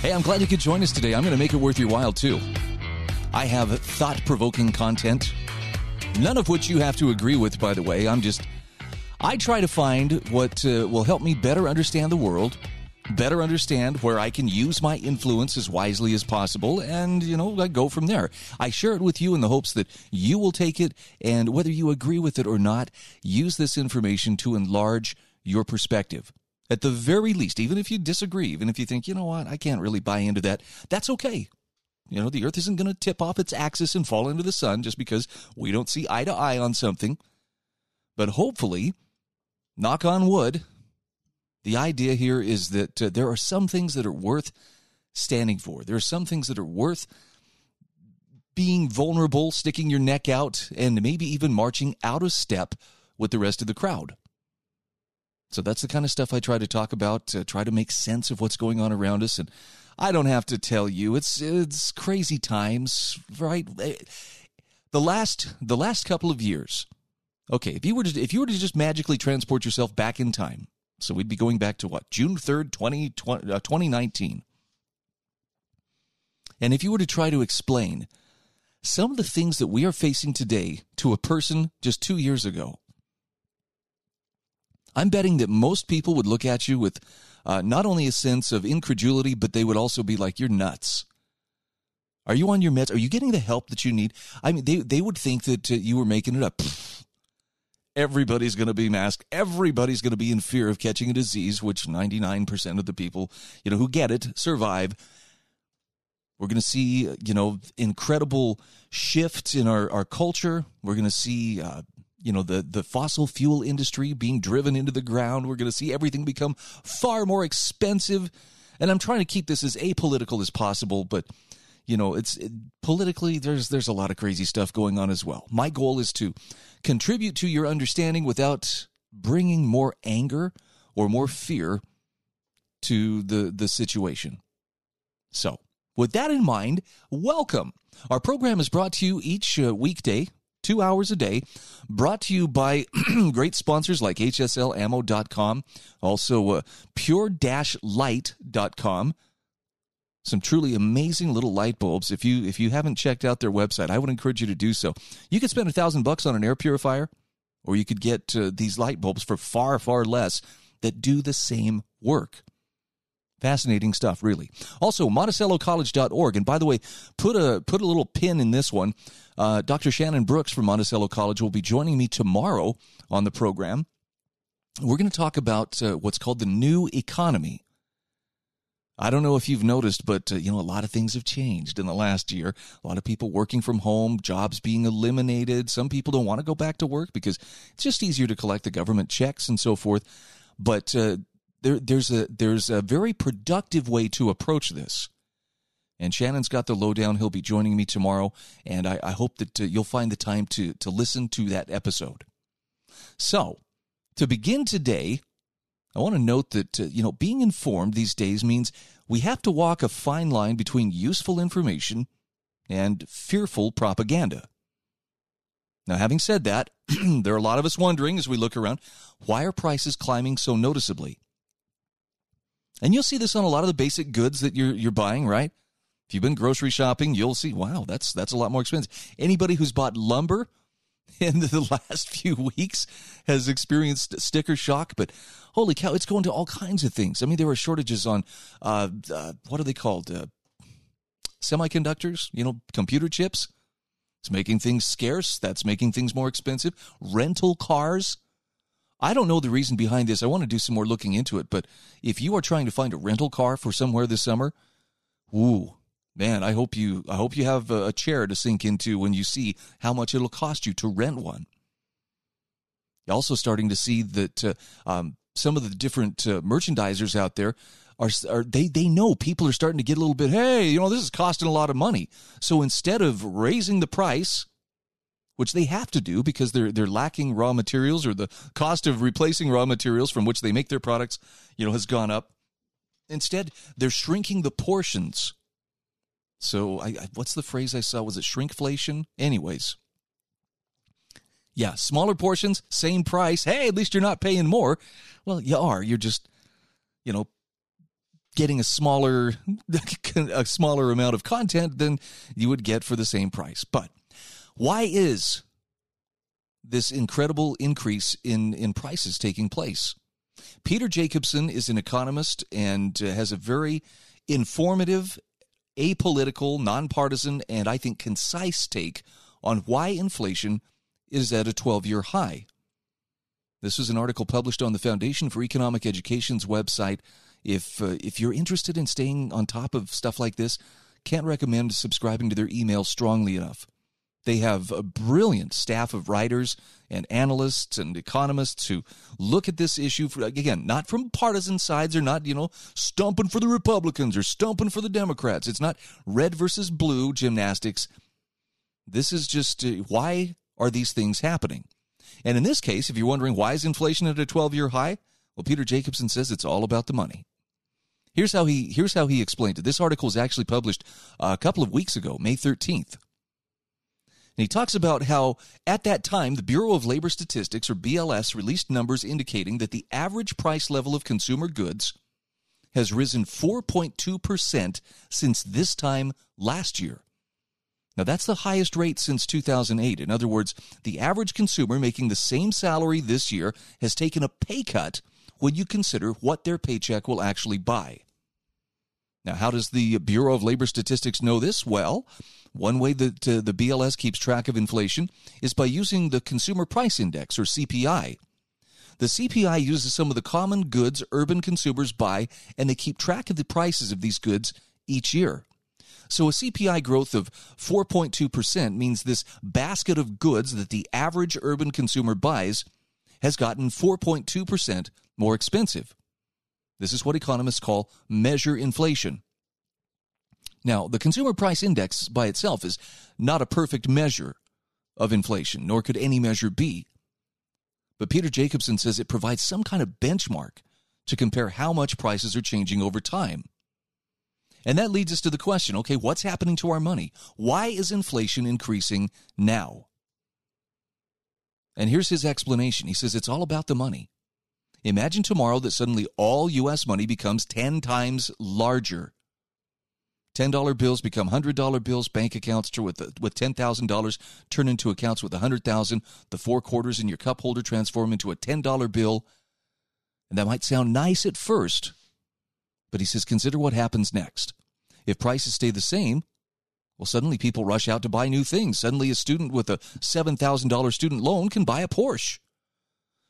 Hey, I'm glad you could join us today. I'm going to make it worth your while, too. I have thought provoking content, none of which you have to agree with, by the way. I'm just, I try to find what uh, will help me better understand the world, better understand where I can use my influence as wisely as possible, and, you know, I go from there. I share it with you in the hopes that you will take it, and whether you agree with it or not, use this information to enlarge your perspective. At the very least, even if you disagree, even if you think, you know what, I can't really buy into that, that's okay. You know, the earth isn't going to tip off its axis and fall into the sun just because we don't see eye to eye on something. But hopefully, knock on wood, the idea here is that uh, there are some things that are worth standing for. There are some things that are worth being vulnerable, sticking your neck out, and maybe even marching out of step with the rest of the crowd. So that's the kind of stuff I try to talk about, to try to make sense of what's going on around us. And I don't have to tell you, it's it's crazy times, right? The last the last couple of years. Okay, if you were to if you were to just magically transport yourself back in time, so we'd be going back to what June third, 20, 20, uh, 2019. And if you were to try to explain some of the things that we are facing today to a person just two years ago, I'm betting that most people would look at you with uh, not only a sense of incredulity, but they would also be like, "You're nuts." Are you on your meds? Are you getting the help that you need? I mean, they they would think that uh, you were making it up. Everybody's going to be masked. Everybody's going to be in fear of catching a disease, which 99% of the people, you know, who get it survive. We're going to see, you know, incredible shifts in our, our culture. We're going to see uh, you know the the fossil fuel industry being driven into the ground. We're going to see everything become far more expensive. And i'm trying to keep this as apolitical as possible but you know it's it, politically there's there's a lot of crazy stuff going on as well. My goal is to contribute to your understanding without bringing more anger or more fear to the the situation. So with that in mind welcome. Our program is brought to you each uh, weekday two hours a day. Brought to you by great sponsors like HSLAmmo.com, also uh, pure-light.com. Some truly amazing little light bulbs. If you if you haven't checked out their website, I would encourage you to do so. You could spend a thousand bucks on an air purifier, or you could get uh, these light bulbs for far far less that do the same work. Fascinating stuff, really. Also, MonticelloCollege.org. And by the way, put a put a little pin in this one. Uh, Dr. Shannon Brooks from Monticello College will be joining me tomorrow on the program. We're going to talk about uh, what's called the new economy. I don't know if you've noticed, but uh, you know a lot of things have changed in the last year. A lot of people working from home, jobs being eliminated. Some people don't want to go back to work because it's just easier to collect the government checks and so forth. But uh, there, there's a there's a very productive way to approach this. And Shannon's got the lowdown. He'll be joining me tomorrow, and I, I hope that uh, you'll find the time to to listen to that episode. So, to begin today, I want to note that uh, you know being informed these days means we have to walk a fine line between useful information and fearful propaganda. Now, having said that, there are a lot of us wondering as we look around why are prices climbing so noticeably? And you'll see this on a lot of the basic goods that you're you're buying, right? If you've been grocery shopping, you'll see, wow, that's that's a lot more expensive. Anybody who's bought lumber in the last few weeks has experienced sticker shock, but holy cow, it's going to all kinds of things. I mean, there are shortages on uh, uh, what are they called? Uh, semiconductors, you know, computer chips. It's making things scarce. That's making things more expensive. Rental cars I don't know the reason behind this. I want to do some more looking into it. But if you are trying to find a rental car for somewhere this summer, ooh, man, I hope you I hope you have a chair to sink into when you see how much it'll cost you to rent one. You're also starting to see that uh, um, some of the different uh, merchandisers out there are, are they they know people are starting to get a little bit hey you know this is costing a lot of money so instead of raising the price which they have to do because they're they're lacking raw materials or the cost of replacing raw materials from which they make their products you know has gone up. Instead they're shrinking the portions. So I, I what's the phrase i saw? Was it shrinkflation? Anyways. Yeah smaller portions same price. Hey at least you're not paying more. Well you are. You're just you know getting a smaller a smaller amount of content than you would get for the same price. But why is this incredible increase in in prices taking place? Peter Jacobsen is an economist and uh, has a very informative, apolitical, nonpartisan, and I think concise take on why inflation is at a 12 year high. This is an article published on the Foundation for Economic Education's website if uh, if you're interested in staying on top of stuff like this, can't recommend subscribing to their email strongly enough. They have a brilliant staff of writers and analysts and economists who look at this issue for, again, not from partisan sides. They're not, you know, stumping for the Republicans or stumping for the Democrats. It's not red versus blue gymnastics. This is just uh, why are these things happening? And in this case, if you're wondering why is inflation at a 12 year high, well, Peter Jacobsen says it's all about the money. Here's how he here's how he explained it. This article was actually published a couple of weeks ago, May 13th. And he talks about how at that time the Bureau of Labor Statistics or BLS released numbers indicating that the average price level of consumer goods has risen 4.2% since this time last year. Now, that's the highest rate since 2008. In other words, the average consumer making the same salary this year has taken a pay cut when you consider what their paycheck will actually buy. Now, how does the Bureau of Labor Statistics know this? Well, one way that uh, the BLS keeps track of inflation is by using the Consumer Price Index, or CPI. The CPI uses some of the common goods urban consumers buy, and they keep track of the prices of these goods each year. So a CPI growth of 4.2% means this basket of goods that the average urban consumer buys has gotten 4.2% more expensive. This is what economists call measure inflation. Now, the Consumer Price Index by itself is not a perfect measure of inflation, nor could any measure be. But Peter Jacobsen says it provides some kind of benchmark to compare how much prices are changing over time. And that leads us to the question okay, what's happening to our money? Why is inflation increasing now? And here's his explanation. He says it's all about the money. Imagine tomorrow that suddenly all U.S. money becomes 10 times larger. $10 bills become $100 bills. Bank accounts with, with $10,000 turn into accounts with 100000 The four quarters in your cup holder transform into a $10 bill. And that might sound nice at first, but he says consider what happens next. If prices stay the same, well, suddenly people rush out to buy new things. Suddenly, a student with a $7,000 student loan can buy a Porsche.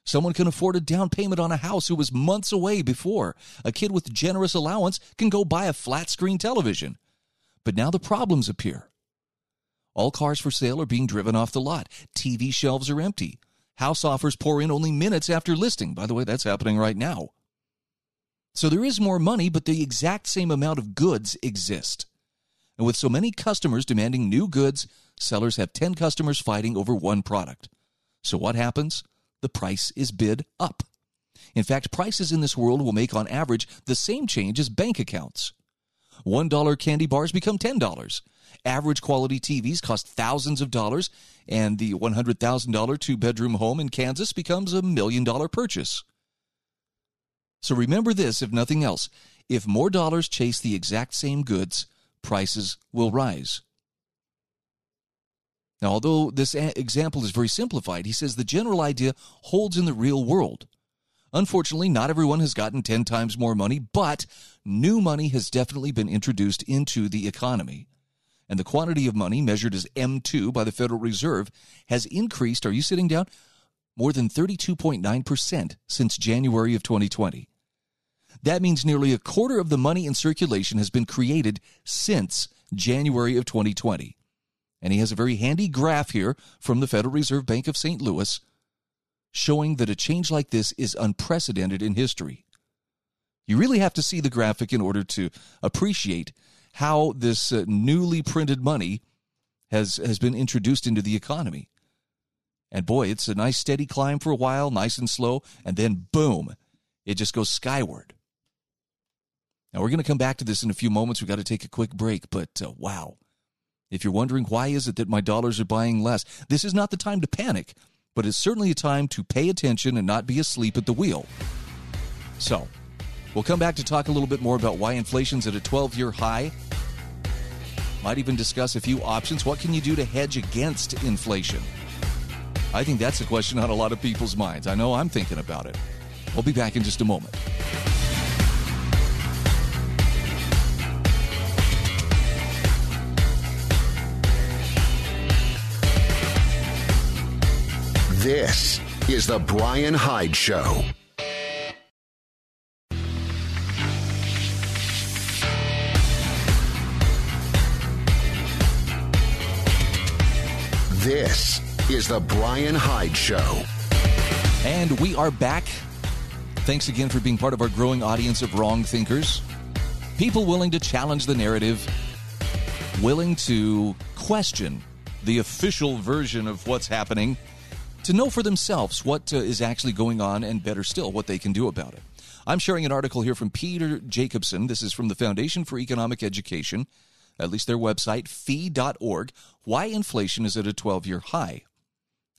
Someone can afford a down payment on a house who was months away before. A kid with generous allowance can go buy a flat screen television. But now the problems appear. All cars for sale are being driven off the lot. TV shelves are empty. House offers pour in only minutes after listing. By the way, that's happening right now. So there is more money, but the exact same amount of goods exist. And with so many customers demanding new goods, sellers have 10 customers fighting over one product. So what happens? The price is bid up. In fact, prices in this world will make on average the same change as bank accounts. $1 candy bars become $10. Average quality TVs cost thousands of dollars, and the $100,000 two bedroom home in Kansas becomes a million dollar purchase. So remember this, if nothing else if more dollars chase the exact same goods, prices will rise. Now, although this example is very simplified, he says the general idea holds in the real world. Unfortunately, not everyone has gotten 10 times more money, but new money has definitely been introduced into the economy. And the quantity of money measured as M2 by the Federal Reserve has increased, are you sitting down? More than 32.9% since January of 2020. That means nearly a quarter of the money in circulation has been created since January of 2020. And he has a very handy graph here from the Federal Reserve Bank of St. Louis showing that a change like this is unprecedented in history. You really have to see the graphic in order to appreciate how this uh, newly printed money has has been introduced into the economy. And boy, it's a nice steady climb for a while, nice and slow, and then boom, it just goes skyward. Now we're going to come back to this in a few moments. We've got to take a quick break, but uh, wow. If you're wondering why is it that my dollars are buying less, this is not the time to panic, but it's certainly a time to pay attention and not be asleep at the wheel. So, we'll come back to talk a little bit more about why inflation's at a 12-year high. Might even discuss a few options. What can you do to hedge against inflation? I think that's a question on a lot of people's minds. I know I'm thinking about it. We'll be back in just a moment. This is The Brian Hyde Show. This is The Brian Hyde Show. And we are back. Thanks again for being part of our growing audience of wrong thinkers. People willing to challenge the narrative, willing to question the official version of what's happening, to know for themselves what uh, is actually going on, and better still, what they can do about it. I'm sharing an article here from Peter Jacobsen. This is from the Foundation for Economic Education, at least their website, fee.org, why inflation is at a 12 year high.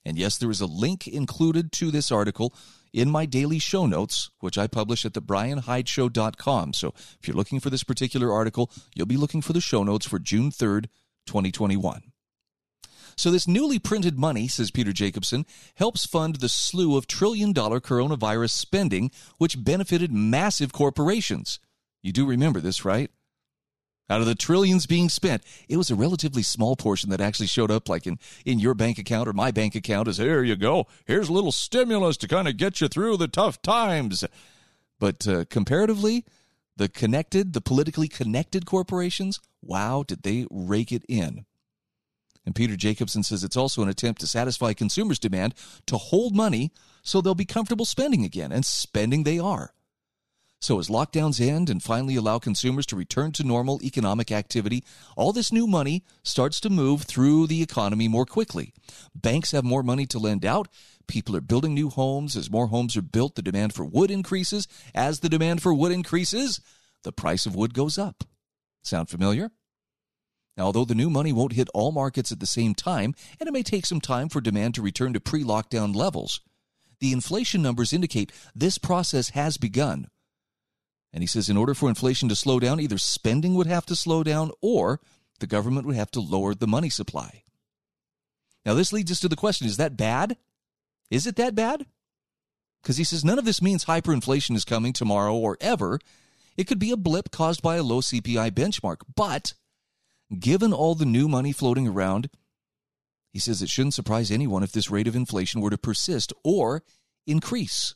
And yes, there is a link included to this article in my daily show notes, which I publish at thebrianhydeshow.com. So if you're looking for this particular article, you'll be looking for the show notes for June 3rd, 2021. So this newly printed money, says Peter Jacobsen, helps fund the slew of trillion dollar coronavirus spending, which benefited massive corporations. You do remember this, right? Out of the trillions being spent, it was a relatively small portion that actually showed up like in, in your bank account or my bank account as here you go. Here's a little stimulus to kind of get you through the tough times. But uh, comparatively, the connected, the politically connected corporations, wow, did they rake it in. And Peter Jacobsen says it's also an attempt to satisfy consumers' demand to hold money so they'll be comfortable spending again, and spending they are. So, as lockdowns end and finally allow consumers to return to normal economic activity, all this new money starts to move through the economy more quickly. Banks have more money to lend out. People are building new homes. As more homes are built, the demand for wood increases. As the demand for wood increases, the price of wood goes up. Sound familiar? Now, although the new money won't hit all markets at the same time, and it may take some time for demand to return to pre lockdown levels, the inflation numbers indicate this process has begun. And he says in order for inflation to slow down, either spending would have to slow down or the government would have to lower the money supply. Now, this leads us to the question is that bad? Is it that bad? Because he says none of this means hyperinflation is coming tomorrow or ever. It could be a blip caused by a low CPI benchmark. But given all the new money floating around, he says it shouldn't surprise anyone if this rate of inflation were to persist or increase.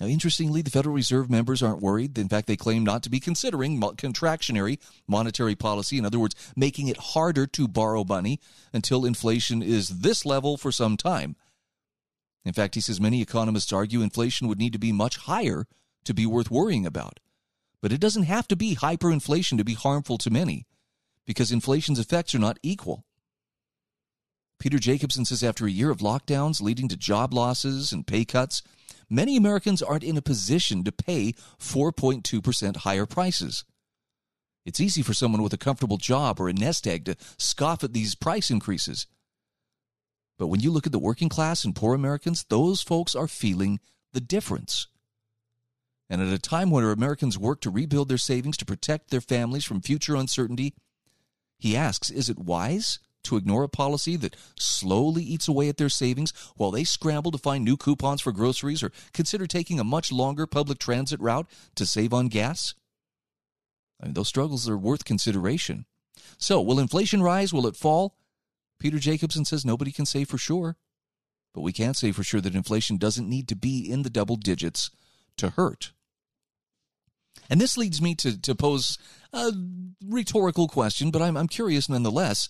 Now, interestingly, the Federal Reserve members aren't worried. In fact, they claim not to be considering contractionary monetary policy. In other words, making it harder to borrow money until inflation is this level for some time. In fact, he says many economists argue inflation would need to be much higher to be worth worrying about. But it doesn't have to be hyperinflation to be harmful to many, because inflation's effects are not equal. Peter Jacobsen says after a year of lockdowns leading to job losses and pay cuts, many Americans aren't in a position to pay 4.2% higher prices. It's easy for someone with a comfortable job or a nest egg to scoff at these price increases. But when you look at the working class and poor Americans, those folks are feeling the difference. And at a time when Americans work to rebuild their savings to protect their families from future uncertainty, he asks, is it wise to ignore a policy that slowly eats away at their savings while they scramble to find new coupons for groceries or consider taking a much longer public transit route to save on gas? I mean, those struggles are worth consideration. So, will inflation rise? Will it fall? Peter Jacobsen says nobody can say for sure. But we can't say for sure that inflation doesn't need to be in the double digits to hurt. And this leads me to, to pose a rhetorical question, but I'm, I'm curious nonetheless.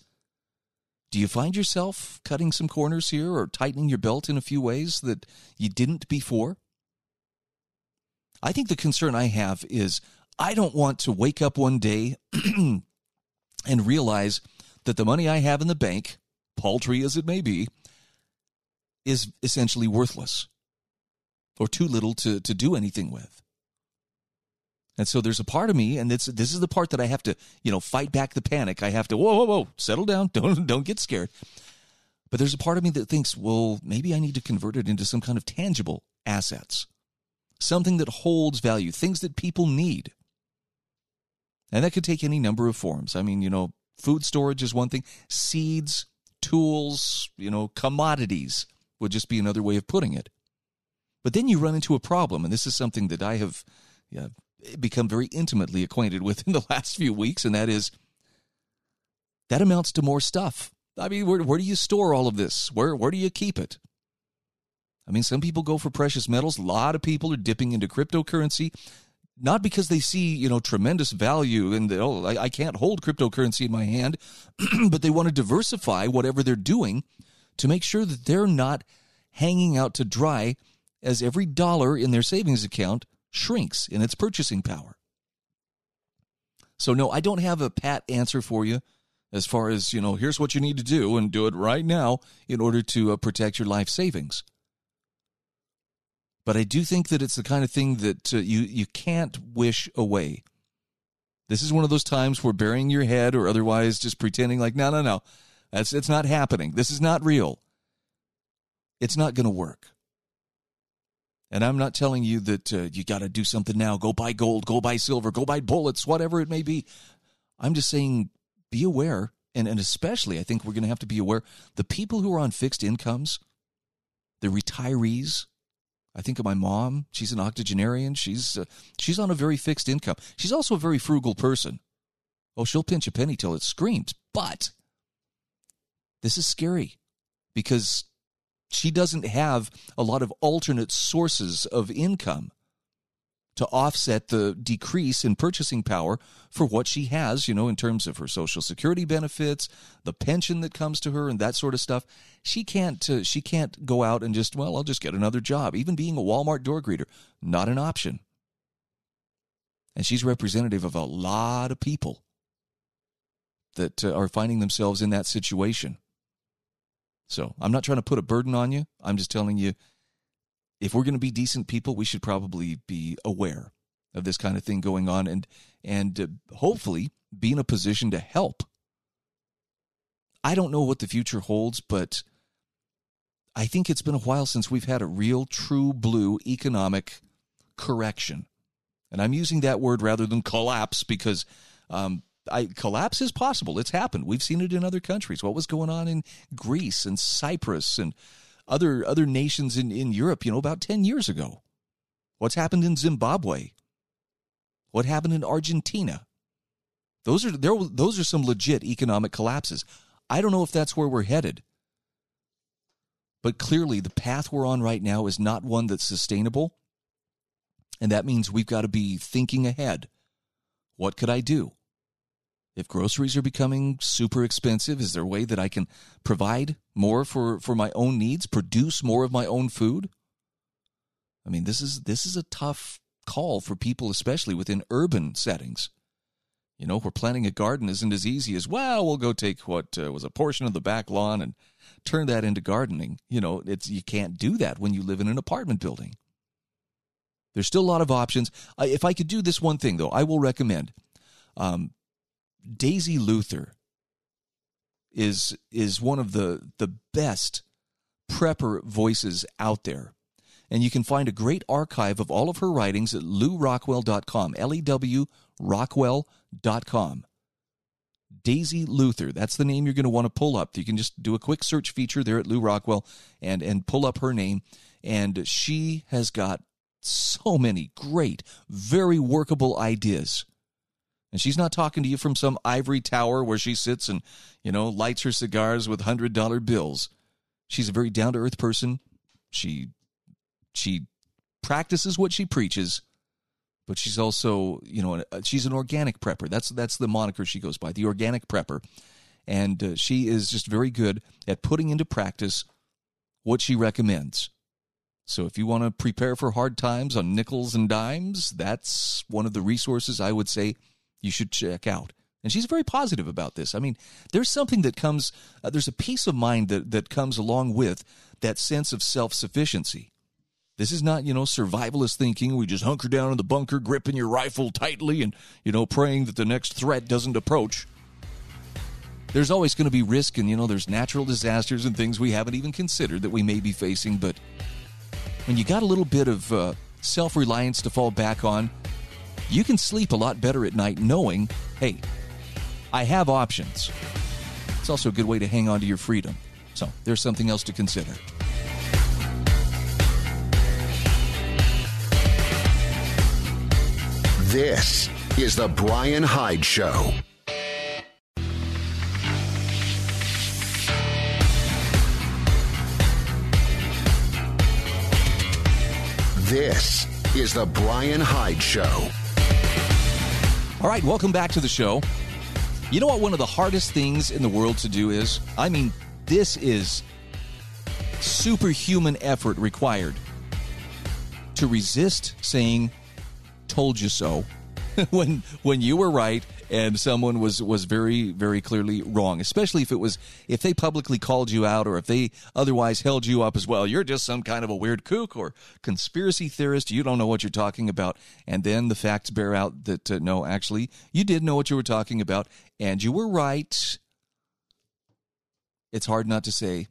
Do you find yourself cutting some corners here or tightening your belt in a few ways that you didn't before? I think the concern I have is I don't want to wake up one day and realize that the money I have in the bank, paltry as it may be, is essentially worthless or too little to, to do anything with. And so there's a part of me, and this this is the part that I have to, you know, fight back the panic. I have to, whoa, whoa, whoa, settle down, don't don't get scared. But there's a part of me that thinks, well, maybe I need to convert it into some kind of tangible assets, something that holds value, things that people need. And that could take any number of forms. I mean, you know, food storage is one thing, seeds, tools, you know, commodities would just be another way of putting it. But then you run into a problem, and this is something that I have yeah, become very intimately acquainted with in the last few weeks, and that is that amounts to more stuff. I mean, where, where do you store all of this? Where, where do you keep it? I mean, some people go for precious metals. A lot of people are dipping into cryptocurrency, not because they see, you know, tremendous value and, oh, I, I can't hold cryptocurrency in my hand, but they want to diversify whatever they're doing to make sure that they're not hanging out to dry as every dollar in their savings account shrinks in its purchasing power. So, no, I don't have a pat answer for you as far as, you know, here's what you need to do and do it right now in order to uh, protect your life savings. But I do think that it's the kind of thing that uh, you, you can't wish away. This is one of those times where burying your head or otherwise just pretending like, no, no, no, that's, it's not happening. This is not real. It's not going to work. And I'm not telling you that uh, you got to do something now. Go buy gold, go buy silver, go buy bullets, whatever it may be. I'm just saying be aware. And, and especially, I think we're going to have to be aware the people who are on fixed incomes, the retirees. I think of my mom. She's an octogenarian. She's uh, she's on a very fixed income. She's also a very frugal person. Oh, she'll pinch a penny till it screams. But this is scary because she doesn't have a lot of alternate sources of income to offset the decrease in purchasing power for what she has, you know, in terms of her social security benefits, the pension that comes to her and that sort of stuff. She can't uh, she can't go out and just, well, I'll just get another job. Even being a Walmart door greeter, not an option. And she's representative of a lot of people that uh, are finding themselves in that situation. So I'm not trying to put a burden on you. I'm just telling you if we're going to be decent people, we should probably be aware of this kind of thing going on and and uh, hopefully be in a position to help. I don't know what the future holds, but I think it's been a while since we've had a real true blue economic correction. And I'm using that word rather than collapse because um, I, collapse is possible. It's happened. We've seen it in other countries. What was going on in Greece and Cyprus and other other nations in, in Europe, you know, about 10 years ago? What's happened in Zimbabwe? What happened in Argentina? Those are there those are some legit economic collapses. I don't know if that's where we're headed. But clearly the path we're on right now is not one that's sustainable. And that means we've got to be thinking ahead. What could I do? If groceries are becoming super expensive, is there a way that I can provide more for, for my own needs, produce more of my own food? I mean, this is this is a tough call for people, especially within urban settings. You know, where planting a garden isn't as easy as well. We'll go take what uh, was a portion of the back lawn and turn that into gardening. You know, it's you can't do that when you live in an apartment building. There's still a lot of options. if I could do this one thing, though, I will recommend um, Daisy Luther is is one of the the best prepper voices out there. And you can find a great archive of all of her writings at lewrockwell.com, L E W rockwell.com. Daisy Luther, that's the name you're going to want to pull up. You can just do a quick search feature there at Lew Rockwell and and pull up her name and she has got so many great, very workable ideas and she's not talking to you from some ivory tower where she sits and, you know, lights her cigars with $100 bills. She's a very down to earth person. She she practices what she preaches, but she's also, you know, she's an organic prepper. That's that's the moniker she goes by, the organic prepper. And uh, she is just very good at putting into practice what she recommends. So if you want to prepare for hard times on nickels and dimes, that's one of the resources I would say you should check out. And she's very positive about this. I mean, there's something that comes, uh, there's a peace of mind that, that comes along with that sense of self sufficiency. This is not, you know, survivalist thinking. We just hunker down in the bunker, gripping your rifle tightly and, you know, praying that the next threat doesn't approach. There's always going to be risk, and, you know, there's natural disasters and things we haven't even considered that we may be facing. But when you got a little bit of uh, self reliance to fall back on, you can sleep a lot better at night knowing, hey, I have options. It's also a good way to hang on to your freedom. So there's something else to consider. This is the Brian Hyde Show. This is the Brian Hyde Show. All right, welcome back to the show. You know what one of the hardest things in the world to do is? I mean, this is superhuman effort required to resist saying told you so when when you were right and someone was was very very clearly wrong especially if it was if they publicly called you out or if they otherwise held you up as well. You're just some kind of a weird kook or conspiracy theorist. You don't know what you're talking about. And then the facts bear out that uh, no actually you did know what you were talking about and you were right. It's hard not to say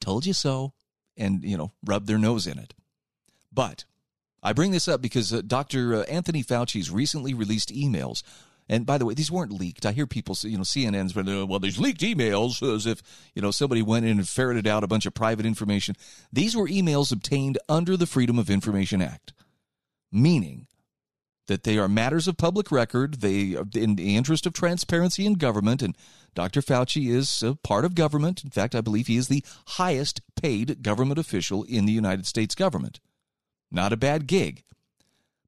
told you so and you know rub their nose in it. But I bring this up because uh, Dr. Uh, Anthony Fauci's recently released emails and by the way, these weren't leaked. I hear people say, you know, CNN's uh, well, there's leaked emails as if, you know, somebody went in and ferreted out a bunch of private information. These were emails obtained under the Freedom of Information Act, meaning that they are matters of public record. They are in the interest of transparency in government. And Dr. Fauci is a part of government. In fact, I believe he is the highest paid government official in the United States government. Not a bad gig.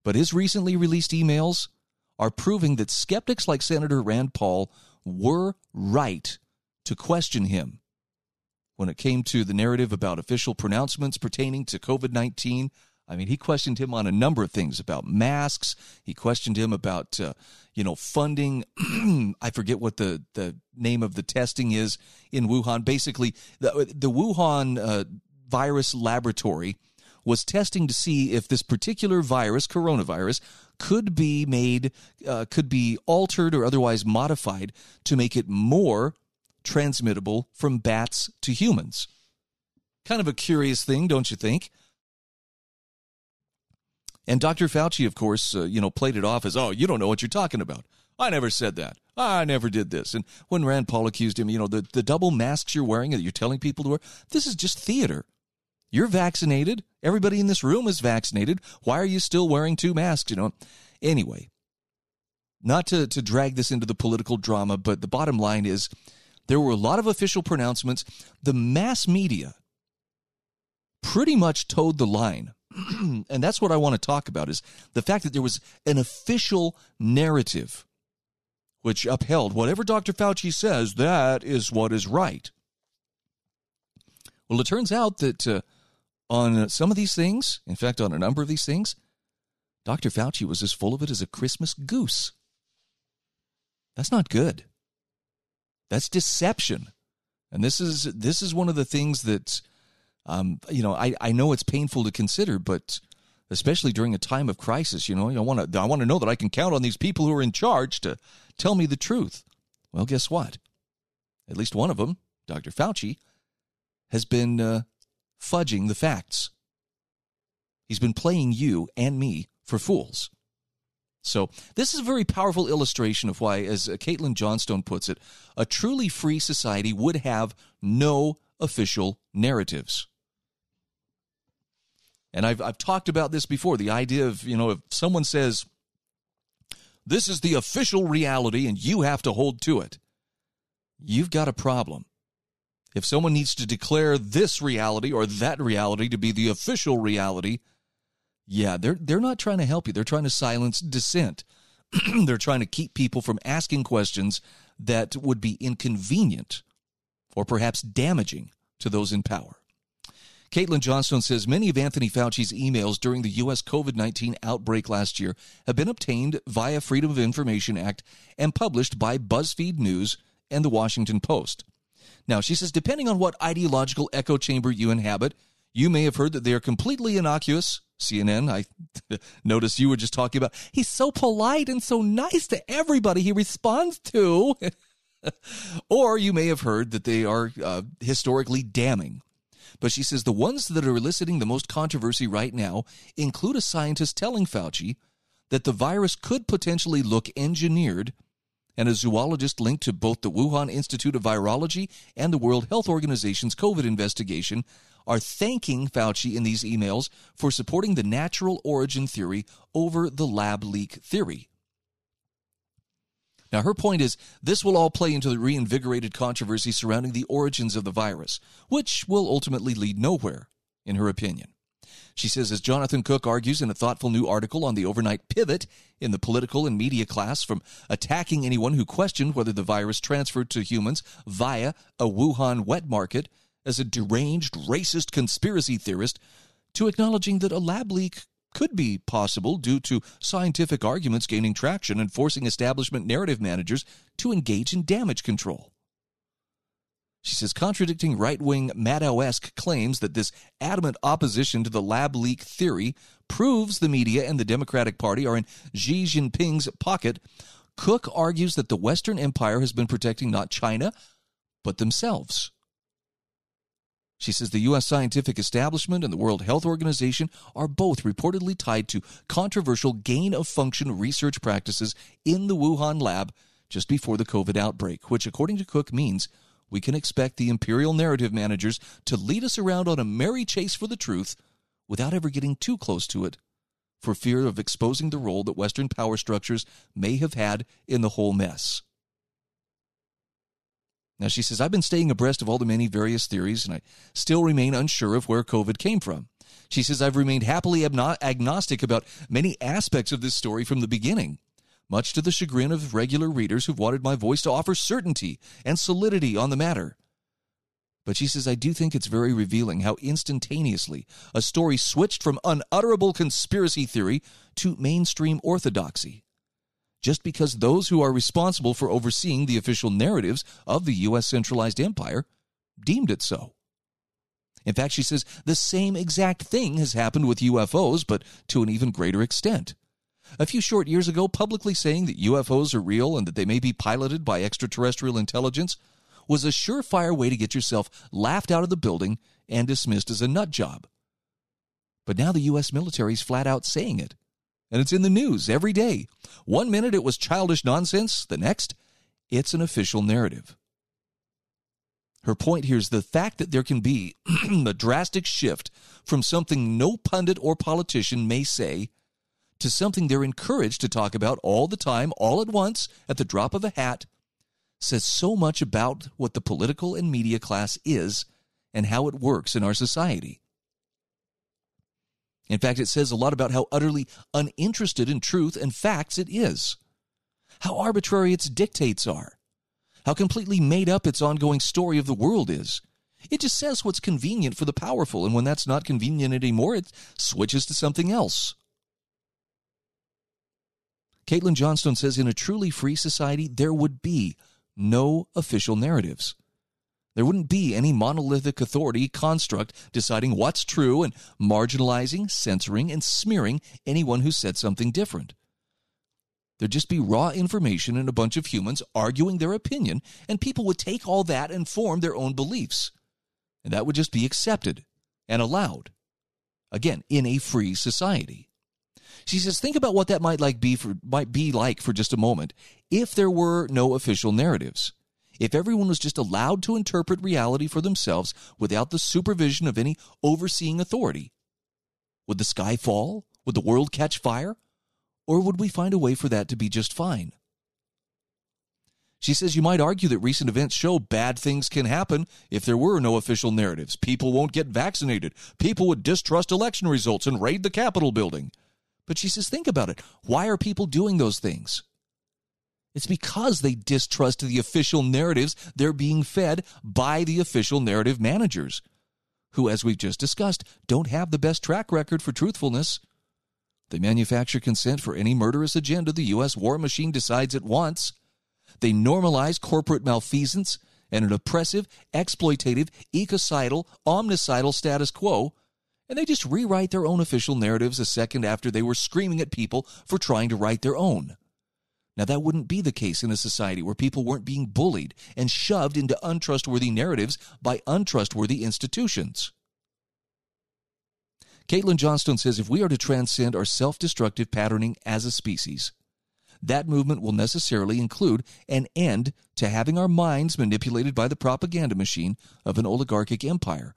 But his recently released emails are proving that skeptics like Senator Rand Paul were right to question him when it came to the narrative about official pronouncements pertaining to COVID 19. I mean, he questioned him on a number of things about masks. He questioned him about, uh, you know, funding. I forget what the, the name of the testing is in Wuhan. Basically, the, the Wuhan uh, virus laboratory was testing to see if this particular virus, coronavirus, could be made, uh, could be altered or otherwise modified to make it more transmittable from bats to humans. Kind of a curious thing, don't you think? And Dr. Fauci, of course, uh, you know, played it off as, oh, you don't know what you're talking about. I never said that. I never did this. And when Rand Paul accused him, you know, the, the double masks you're wearing that you're telling people to wear, this is just theater. You're vaccinated. Everybody in this room is vaccinated. Why are you still wearing two masks? You know. Anyway, not to, to drag this into the political drama, but the bottom line is there were a lot of official pronouncements. The mass media pretty much toed the line. and that's what I want to talk about is the fact that there was an official narrative which upheld whatever Dr. Fauci says, that is what is right. Well, it turns out that uh, on some of these things, in fact, on a number of these things, Dr. Fauci was as full of it as a Christmas goose. That's not good. That's deception. And this is this is one of the things that um, you know, I, I know it's painful to consider, but especially during a time of crisis, you know, I want to I want to know that I can count on these people who are in charge to tell me the truth. Well, guess what? At least one of them, Dr. Fauci, has been uh, fudging the facts. He's been playing you and me for fools. So, this is a very powerful illustration of why, as Caitlin Johnstone puts it, a truly free society would have no official narratives. And I've, I've talked about this before the idea of, you know, if someone says, this is the official reality and you have to hold to it, you've got a problem. If someone needs to declare this reality or that reality to be the official reality, yeah, they're they're not trying to help you. They're trying to silence dissent. they're trying to keep people from asking questions that would be inconvenient or perhaps damaging to those in power. Caitlin Johnstone says many of Anthony Fauci's emails during the U.S. COVID 19 outbreak last year have been obtained via Freedom of Information Act and published by BuzzFeed News and the Washington Post. Now, she says, depending on what ideological echo chamber you inhabit, you may have heard that they are completely innocuous. CNN, I noticed you were just talking about, he's so polite and so nice to everybody he responds to. or you may have heard that they are uh, historically damning. But she says the ones that are eliciting the most controversy right now include a scientist telling Fauci that the virus could potentially look engineered and a zoologist linked to both the Wuhan Institute of Virology and the World Health Organization's COVID investigation are thanking Fauci in these emails for supporting the natural origin theory over the lab leak theory. Now, her point is this will all play into the reinvigorated controversy surrounding the origins of the virus, which will ultimately lead nowhere, in her opinion. She says, as Jonathan Cook argues in a thoughtful new article on the overnight pivot in the political and media class from attacking anyone who questioned whether the virus transferred to humans via a Wuhan wet market as a deranged, racist conspiracy theorist to acknowledging that a lab leak could be possible due to scientific arguments gaining traction and forcing establishment narrative managers to engage in damage control. She says, contradicting right wing Maddow-esque claims that this adamant opposition to the lab leak theory proves the media and the Democratic Party are in Xi Jinping's pocket, Cook argues that the Western Empire has been protecting not China, but themselves. She says the U.S. scientific establishment and the World Health Organization are both reportedly tied to controversial gain of function research practices in the Wuhan lab just before the COVID outbreak, which, according to Cook, means we can expect the imperial narrative managers to lead us around on a merry chase for the truth without ever getting too close to it for fear of exposing the role that Western power structures may have had in the whole mess. Now, she says, I've been staying abreast of all the many various theories, and I still remain unsure of where COVID came from. She says, I've remained happily agnostic about many aspects of this story from the beginning much to the chagrin of regular readers who've wanted my voice to offer certainty and solidity on the matter. But she says, I do think it's very revealing how instantaneously a story switched from unutterable conspiracy theory to mainstream orthodoxy. Just because those who are responsible for overseeing the official narratives of the U.S. centralized empire deemed it so. In fact, she says the same exact thing has happened with UFOs, but to an even greater extent a few short years ago publicly saying that UFOs are real and that they may be piloted by extraterrestrial intelligence was a surefire way to get yourself laughed out of the building and dismissed as a nut job. But now the U.S. military is flat out saying it. And it's in the news every day. One minute it was childish nonsense, the next, it's an official narrative. Her point here is the fact that there can be a drastic shift from something no pundit or politician may say to something they're encouraged to talk about all the time, all at once, at the drop of a hat, says so much about what the political and media class is and how it works in our society. In fact, it says a lot about how utterly uninterested in truth and facts it is, how arbitrary its dictates are, how completely made up its ongoing story of the world is. It just says what's convenient for the powerful, and when that's not convenient anymore, it switches to something else. Caitlin Johnstone says in a truly free society, there would be no official narratives. There wouldn't be any monolithic authority construct deciding what's true and marginalizing, censoring, and smearing anyone who said something different. There'd just be raw information and a bunch of humans arguing their opinion, and people would take all that and form their own beliefs. And that would just be accepted and allowed. Again, in a free society. She says, think about what that might like be for might be like for just a moment if there were no official narratives. If everyone was just allowed to interpret reality for themselves without the supervision of any overseeing authority. Would the sky fall? Would the world catch fire? Or would we find a way for that to be just fine? She says you might argue that recent events show bad things can happen if there were no official narratives. People won't get vaccinated. People would distrust election results and raid the Capitol building. But she says, think about it. Why are people doing those things? It's because they distrust the official narratives they're being fed by the official narrative managers, who, as we've just discussed, don't have the best track record for truthfulness. They manufacture consent for any murderous agenda the U.S. war machine decides it wants. They normalize corporate malfeasance and an oppressive, exploitative, ecocidal, omnicidal status quo, and they just rewrite their own official narratives a second after they were screaming at people for trying to write their own. Now, that wouldn't be the case in a society where people weren't being bullied and shoved into untrustworthy narratives by untrustworthy institutions. Caitlin Johnstone says if we are to transcend our self destructive patterning as a species, that movement will necessarily include an end to having our minds manipulated by the propaganda machine of an oligarchic empire,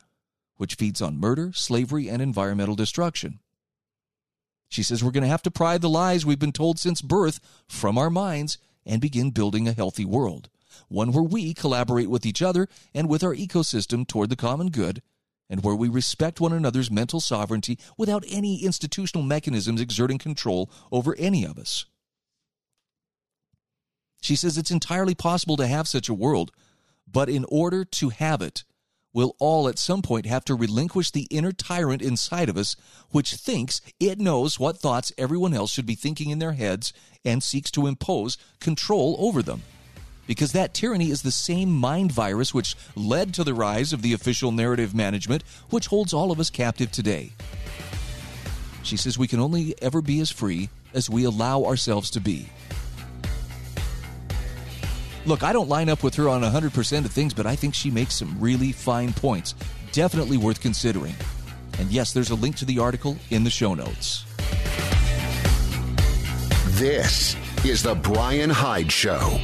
which feeds on murder, slavery, and environmental destruction. She says we're going to have to pry the lies we've been told since birth from our minds and begin building a healthy world, one where we collaborate with each other and with our ecosystem toward the common good, and where we respect one another's mental sovereignty without any institutional mechanisms exerting control over any of us. She says it's entirely possible to have such a world, but in order to have it, we'll all at some point have to relinquish the inner tyrant inside of us, which thinks it knows what thoughts everyone else should be thinking in their heads and seeks to impose control over them. Because that tyranny is the same mind virus which led to the rise of the official narrative management, which holds all of us captive today. She says we can only ever be as free as we allow ourselves to be. Look, I don't line up with her on 100% of things, but I think she makes some really fine points. Definitely worth considering. And yes, there's a link to the article in the show notes. This is The Brian Hyde Show.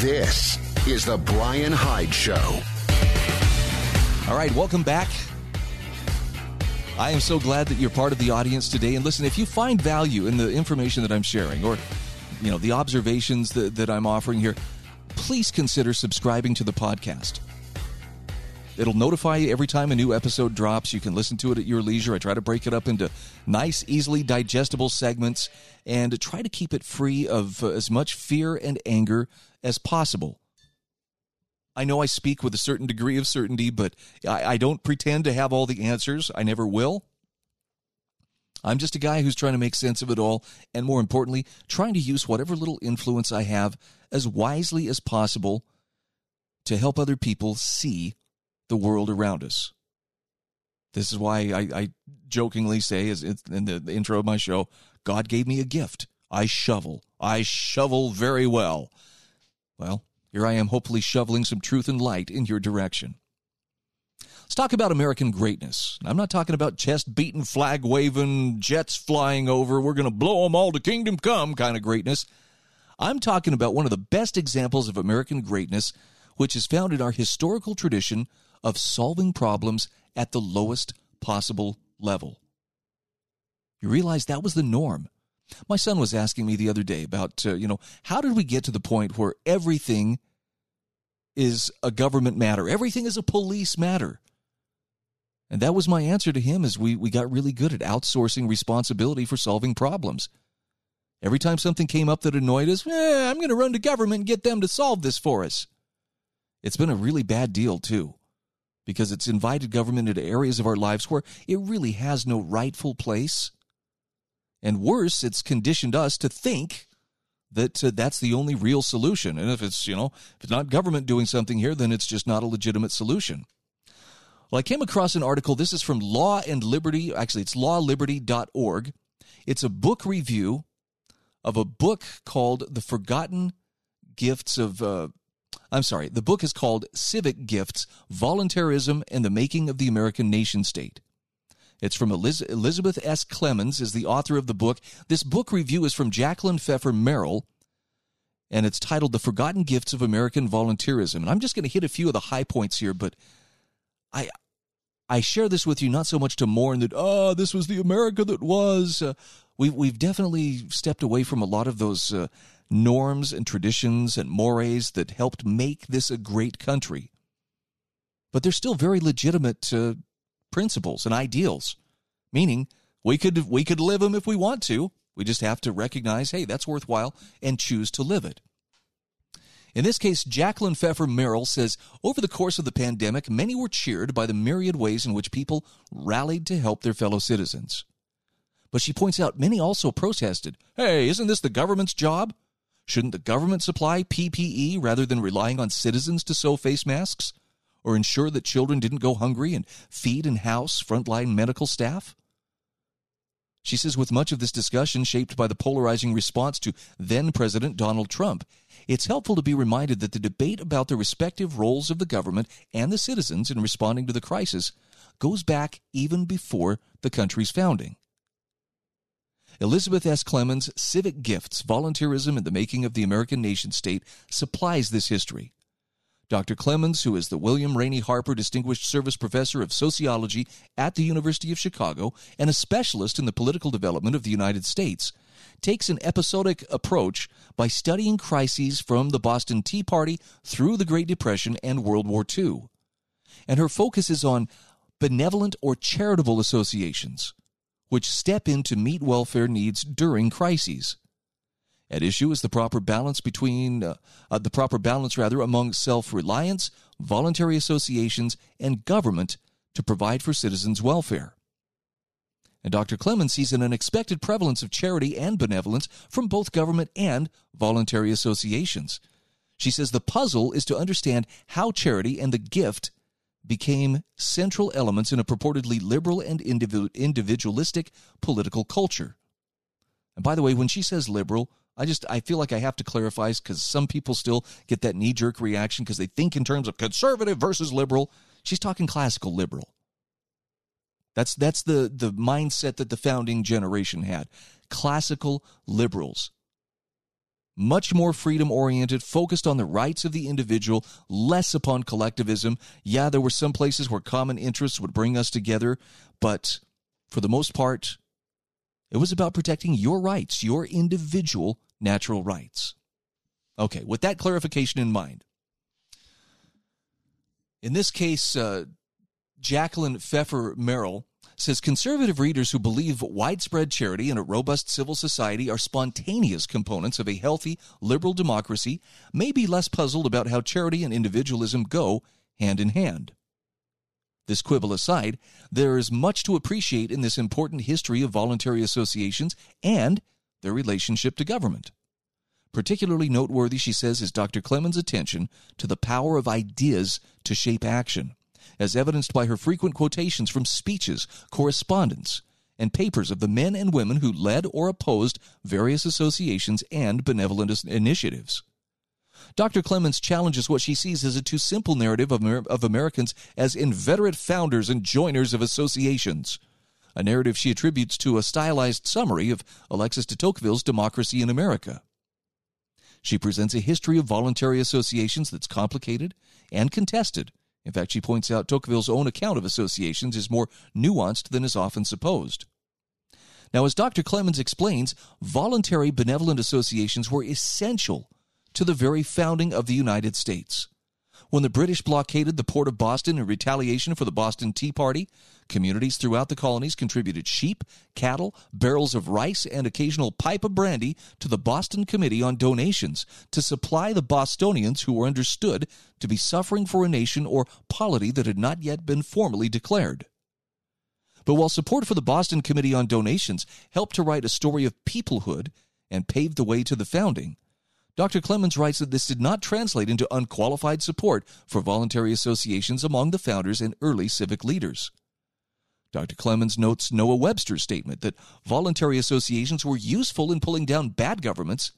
This is The Brian Hyde Show. All right, welcome back. I am so glad that you're part of the audience today. And listen, if you find value in the information that I'm sharing or, you know, the observations that, that I'm offering here, please consider subscribing to the podcast. It'll notify you every time a new episode drops. You can listen to it at your leisure. I try to break it up into nice, easily digestible segments and try to keep it free of uh, as much fear and anger as possible. I know I speak with a certain degree of certainty, but I, I, don't pretend to have all the answers. I never will. I'm just a guy who's trying to make sense of it all, and more importantly, trying to use whatever little influence I have as wisely as possible to help other people see the world around us. This is why I, I jokingly say, as in the intro of my show, God gave me a gift. I shovel. I shovel very well. Well, here I am, hopefully shoveling some truth and light in your direction. Let's talk about American greatness. I'm not talking about chest beating, flag waving, jets flying over, we're going to blow them all to kingdom come kind of greatness. I'm talking about one of the best examples of American greatness, which is found in our historical tradition of solving problems at the lowest possible level. You realize that was the norm. My son was asking me the other day about, uh, you know, how did we get to the point where everything is a government matter? Everything is a police matter. And that was my answer to him as we, we got really good at outsourcing responsibility for solving problems. Every time something came up that annoyed us, eh, I'm going to run to government and get them to solve this for us. It's been a really bad deal, too, because it's invited government into areas of our lives where it really has no rightful place. And worse, it's conditioned us to think that uh, that's the only real solution. And if it's, you know, if it's not government doing something here, then it's just not a legitimate solution. Well, I came across an article. This is from Law and Liberty. Actually, it's lawliberty.org. It's a book review of a book called The Forgotten Gifts of. Uh, I'm sorry, the book is called Civic Gifts Voluntarism and the Making of the American Nation State. It's from Eliz- Elizabeth S. Clemens is the author of the book. This book review is from Jacqueline Pfeffer Merrill, and it's titled The Forgotten Gifts of American Volunteerism. And I'm just going to hit a few of the high points here, but I I share this with you not so much to mourn that oh this was the America that was. Uh, we've we've definitely stepped away from a lot of those uh, norms and traditions and mores that helped make this a great country. But they're still very legitimate uh, principles and ideals, meaning we could we could live them if we want to. We just have to recognize, hey, that's worthwhile and choose to live it. In this case, Jacqueline Pfeffer Merrill says over the course of the pandemic, many were cheered by the myriad ways in which people rallied to help their fellow citizens. But she points out many also protested hey, isn't this the government's job? Shouldn't the government supply PPE rather than relying on citizens to sew face masks? Or ensure that children didn't go hungry and feed and house frontline medical staff? She says, with much of this discussion shaped by the polarizing response to then President Donald Trump, it's helpful to be reminded that the debate about the respective roles of the government and the citizens in responding to the crisis goes back even before the country's founding. Elizabeth S. Clemens' Civic Gifts Volunteerism in the Making of the American Nation State supplies this history. Dr. Clemens, who is the William Rainey Harper Distinguished Service Professor of Sociology at the University of Chicago and a specialist in the political development of the United States, takes an episodic approach by studying crises from the Boston Tea Party through the Great Depression and World War II. And her focus is on benevolent or charitable associations, which step in to meet welfare needs during crises. At issue is the proper balance between uh, uh, the proper balance rather among self-reliance, voluntary associations, and government to provide for citizens' welfare. And Dr. Clemens sees an unexpected prevalence of charity and benevolence from both government and voluntary associations. She says the puzzle is to understand how charity and the gift became central elements in a purportedly liberal and individualistic political culture. And by the way, when she says liberal, I just I feel like I have to clarify because some people still get that knee jerk reaction because they think in terms of conservative versus liberal. She's talking classical liberal. That's that's the the mindset that the founding generation had. Classical liberals. Much more freedom oriented, focused on the rights of the individual, less upon collectivism. Yeah, there were some places where common interests would bring us together, but for the most part, it was about protecting your rights, your individual natural rights. Okay, with that clarification in mind, in this case, uh, Jacqueline Pfeffer Merrill says conservative readers who believe widespread charity and a robust civil society are spontaneous components of a healthy liberal democracy may be less puzzled about how charity and individualism go hand in hand. This quibble aside, there is much to appreciate in this important history of voluntary associations and their relationship to government. Particularly noteworthy, she says, is Dr. Clemens' attention to the power of ideas to shape action, as evidenced by her frequent quotations from speeches, correspondence, and papers of the men and women who led or opposed various associations and benevolent initiatives. Dr. Clemens challenges what she sees as a too simple narrative of, of Americans as inveterate founders and joiners of associations, a narrative she attributes to a stylized summary of Alexis de Tocqueville's Democracy in America. She presents a history of voluntary associations that's complicated and contested. In fact, she points out Tocqueville's own account of associations is more nuanced than is often supposed. Now, as Dr. Clemens explains, voluntary benevolent associations were essential to the very founding of the United States. When the British blockaded the port of Boston in retaliation for the Boston Tea Party, communities throughout the colonies contributed sheep, cattle, barrels of rice, and occasional pipe of brandy to the Boston Committee on Donations to supply the Bostonians who were understood to be suffering for a nation or polity that had not yet been formally declared. But while support for the Boston Committee on Donations helped to write a story of peoplehood and paved the way to the founding, Dr. Clemens writes that this did not translate into unqualified support for voluntary associations among the founders and early civic leaders. Dr. Clemens notes Noah Webster's statement that voluntary associations were useful in pulling down bad governments,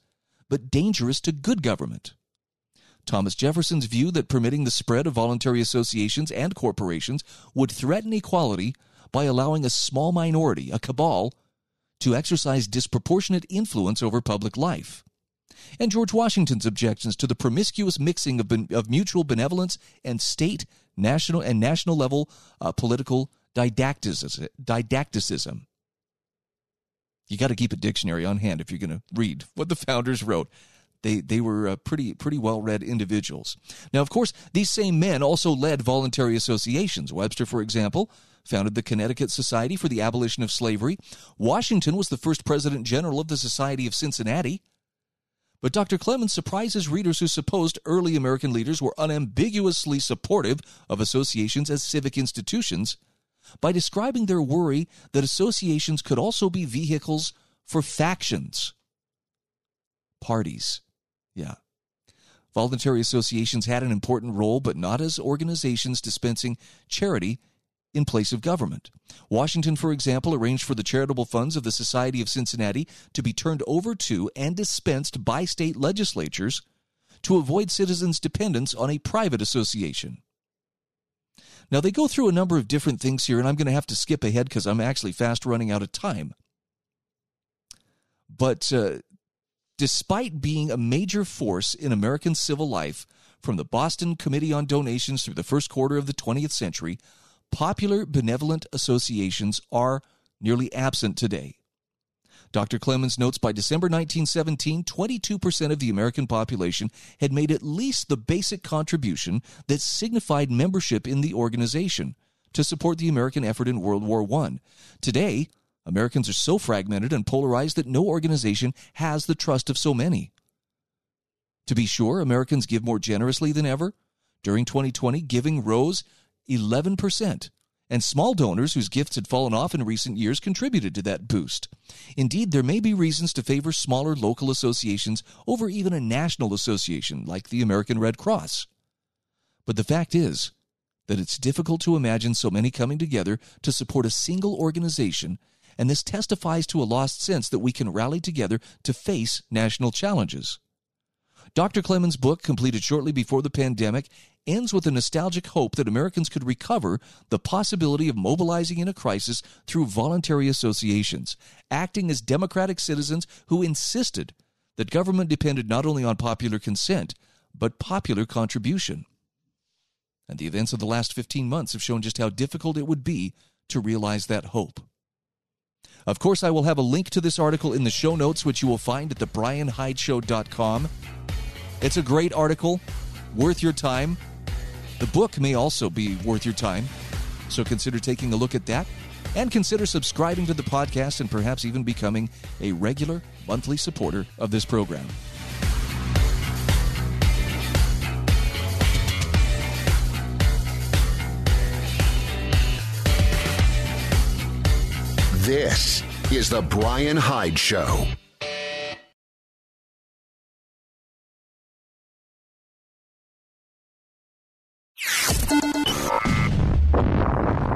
but dangerous to good government. Thomas Jefferson's view that permitting the spread of voluntary associations and corporations would threaten equality by allowing a small minority, a cabal, to exercise disproportionate influence over public life and George Washington's objections to the promiscuous mixing of, ben- of mutual benevolence and state, national, and national level uh, political didacticism. didacticism. You got to keep a dictionary on hand if you're going to read what the founders wrote. They, they were uh, pretty pretty well read individuals. Now, of course, these same men also led voluntary associations. Webster, for example, founded the Connecticut Society for the Abolition of Slavery. Washington was the first president general of the Society of Cincinnati. But Dr. Clemens surprises readers who supposed early American leaders were unambiguously supportive of associations as civic institutions by describing their worry that associations could also be vehicles for factions. Parties. Yeah. Voluntary associations had an important role, but not as organizations dispensing charity in place of government. Washington, for example, arranged for the charitable funds of the Society of Cincinnati to be turned over to and dispensed by state legislatures to avoid citizens' dependence on a private association. Now, they go through a number of different things here, and I'm going to have to skip ahead because I'm actually fast running out of time. But uh, despite being a major force in American civil life from the Boston Committee on Donations through the first quarter of the 20th century, popular benevolent associations are nearly absent today. Dr. Clemens notes by December 1917, 22% of the American population had made at least the basic contribution that signified membership in the organization to support the American effort in World War I. Today, Americans are so fragmented and polarized that no organization has the trust of so many. To be sure, Americans give more generously than ever. During 2020, giving rose 11%, and small donors whose gifts had fallen off in recent years contributed to that boost. Indeed, there may be reasons to favor smaller local associations over even a national association like the American Red Cross. But the fact is that it's difficult to imagine so many coming together to support a single organization and this testifies to a lost sense that we can rally together to face national challenges. Dr. Clemens' book, completed shortly before the pandemic, ends with a nostalgic hope that Americans could recover the possibility of mobilizing in a crisis through voluntary associations, acting as democratic citizens who insisted that government depended not only on popular consent, but popular contribution. And the events of the last 15 months have shown just how difficult it would be to realize that hope. Of course, I will have a link to this article in the show notes, which you will find at thebrianhydeshow.com. It's a great article, worth your time. The book may also be worth your time, so consider taking a look at that and consider subscribing to the podcast and perhaps even becoming a regular monthly supporter of this program. This is The Brian Hyde Show.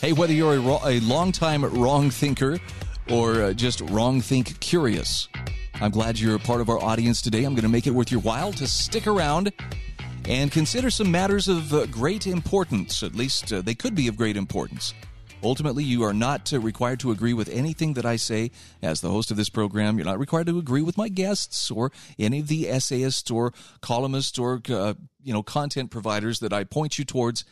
Hey, whether you're a, a long-time wrong thinker or uh, just wrong think curious, I'm glad you're a part of our audience today. I'm going to make it worth your while to stick around and consider some matters of uh, great importance. At least uh, they could be of great importance. Ultimately, you are not uh, required to agree with anything that I say as the host of this program. You're not required to agree with my guests or any of the essayists or columnists or you know content providers that I point you towards.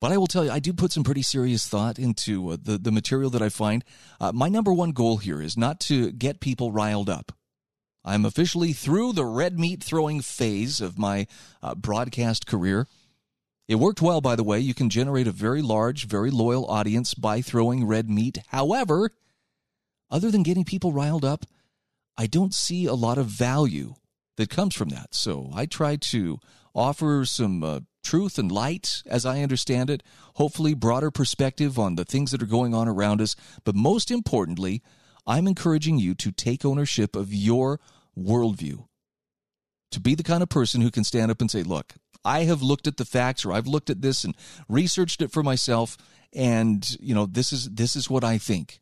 But I will tell you, I do put some pretty serious thought into uh, the, the material that I find. Uh, my number one goal here is not to get people riled up. I'm officially through the red meat throwing phase of my uh, broadcast career. It worked well, by the way. You can generate a very large, very loyal audience by throwing red meat. However, other than getting people riled up, I don't see a lot of value that comes from that. So I try to offer some uh, truth and light as I understand it, hopefully, broader perspective on the things that are going on around us. But most importantly, I'm encouraging you to take ownership of your worldview. To be the kind of person who can stand up and say, look, I have looked at the facts or I've looked at this and researched it for myself and you know this is this is what I think.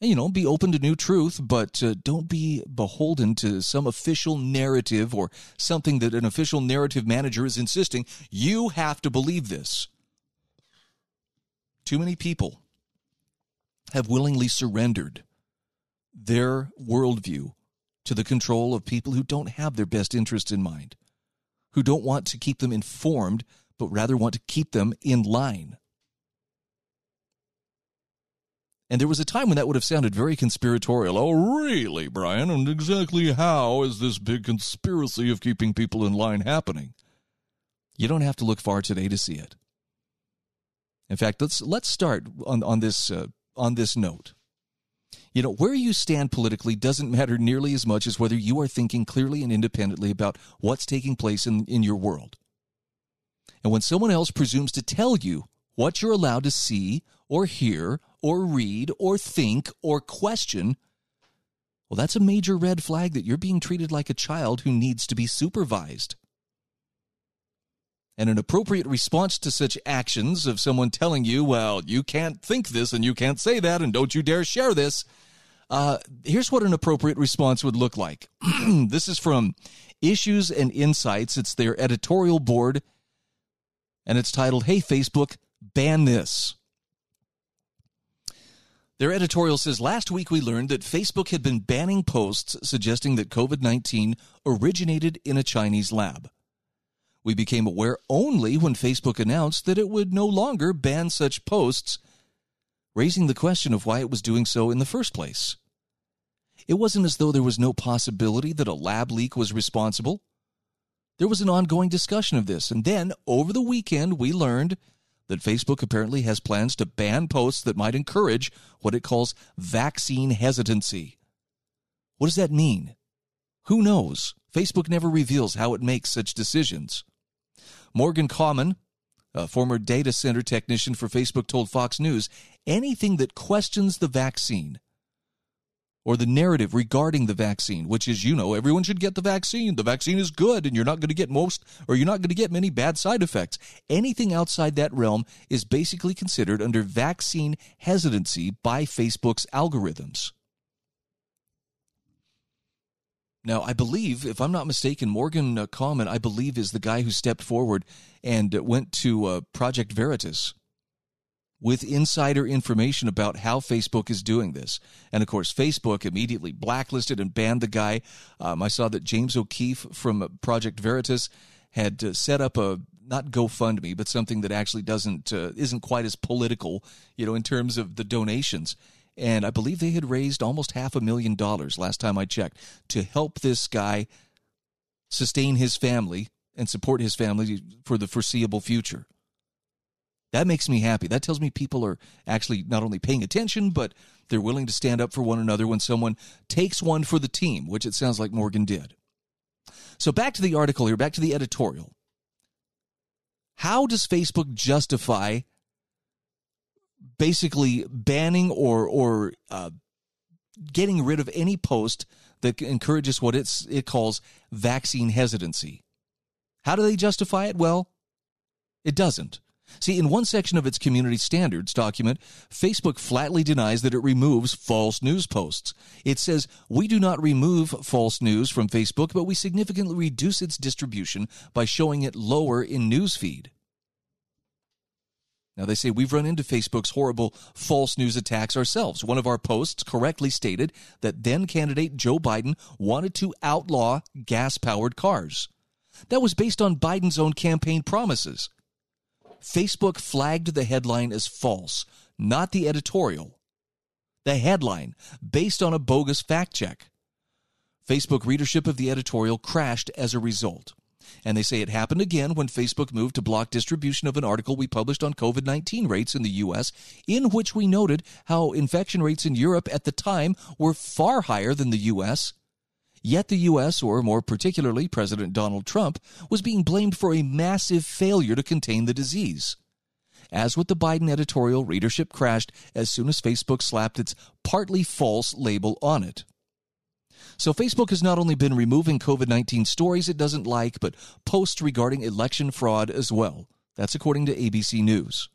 You know, be open to new truth, but uh, don't be beholden to some official narrative or something that an official narrative manager is insisting you have to believe this. too many people have willingly surrendered their worldview to the control of people who don't have their best interest in mind, who don't want to keep them informed, but rather want to keep them in line. And there was a time when that would have sounded very conspiratorial. Oh, really, Brian? And exactly how is this big conspiracy of keeping people in line happening? You don't have to look far today to see it. In fact, let's let's start on on this uh, on this note. You know, where you stand politically doesn't matter nearly as much as whether you are thinking clearly and independently about what's taking place in, in your world. And when someone else presumes to tell you what you're allowed to see or hear or read or think or question, well, that's a major red flag that you're being treated like a child who needs to be supervised. And an appropriate response to such actions of someone telling you, well, you can't think this and you can't say that and don't you dare share this. Uh, here's what an appropriate response would look like. this is from Issues and Insights. It's their editorial board, and it's titled, Hey, Facebook, ban this. Their editorial says last week we learned that Facebook had been banning posts suggesting that COVID 19 originated in a Chinese lab. We became aware only when Facebook announced that it would no longer ban such posts, raising the question of why it was doing so in the first place. It wasn't as though there was no possibility that a lab leak was responsible. There was an ongoing discussion of this, and then over the weekend we learned that Facebook apparently has plans to ban posts that might encourage what it calls vaccine hesitancy. What does that mean? Who knows? Facebook never reveals how it makes such decisions. Morgan Kahmann, a former data center technician for Facebook, told Fox News anything that questions the vaccine or the narrative regarding the vaccine, which is, you know, everyone should get the vaccine. The vaccine is good and you're not going to get most, or you're not going to get many bad side effects. Anything outside that realm is basically considered under vaccine hesitancy by Facebook's algorithms. Now, I believe, if I'm not mistaken, Morgan uh, Kahmann, I believe, is the guy who stepped forward and went to uh, Project Veritas with insider information about how Facebook is doing this. And of course, Facebook immediately blacklisted and banned the guy. Um, I saw that James O'Keefe from Project Veritas had uh, set up a not GoFundMe, but something that actually doesn't uh, isn't quite as political, you know, in terms of the donations and I believe they had raised almost half a million dollars last time I checked to help this guy sustain his family and support his family for the foreseeable future. That makes me happy. That tells me people are actually not only paying attention, but they're willing to stand up for one another when someone takes one for the team, which it sounds like Morgan did. So back to the article here, back to the editorial. How does Facebook justify basically banning or or uh, getting rid of any post that encourages what it's it calls vaccine hesitancy. How do they justify it? Well, it doesn't. See, in one section of its community standards document, Facebook flatly denies that it removes false news posts. It says, We do not remove false news from Facebook, but we significantly reduce its distribution by showing it lower in newsfeed. Now, they say we've run into Facebook's horrible false news attacks ourselves. One of our posts correctly stated that then candidate Joe Biden wanted to outlaw gas powered cars. That was based on Biden's own campaign promises. Facebook flagged the headline as false, not the editorial. The headline, based on a bogus fact check. Facebook readership of the editorial crashed as a result. And they say it happened again when Facebook moved to block distribution of an article we published on COVID 19 rates in the U.S., in which we noted how infection rates in Europe at the time were far higher than the U.S. Yet the U.S., or more particularly President Donald Trump, was being blamed for a massive failure to contain the disease. As with the Biden editorial, readership crashed as soon as Facebook slapped its partly false label on it. So Facebook has not only been removing COVID 19 stories it doesn't like, but posts regarding election fraud as well. That's according to ABC News.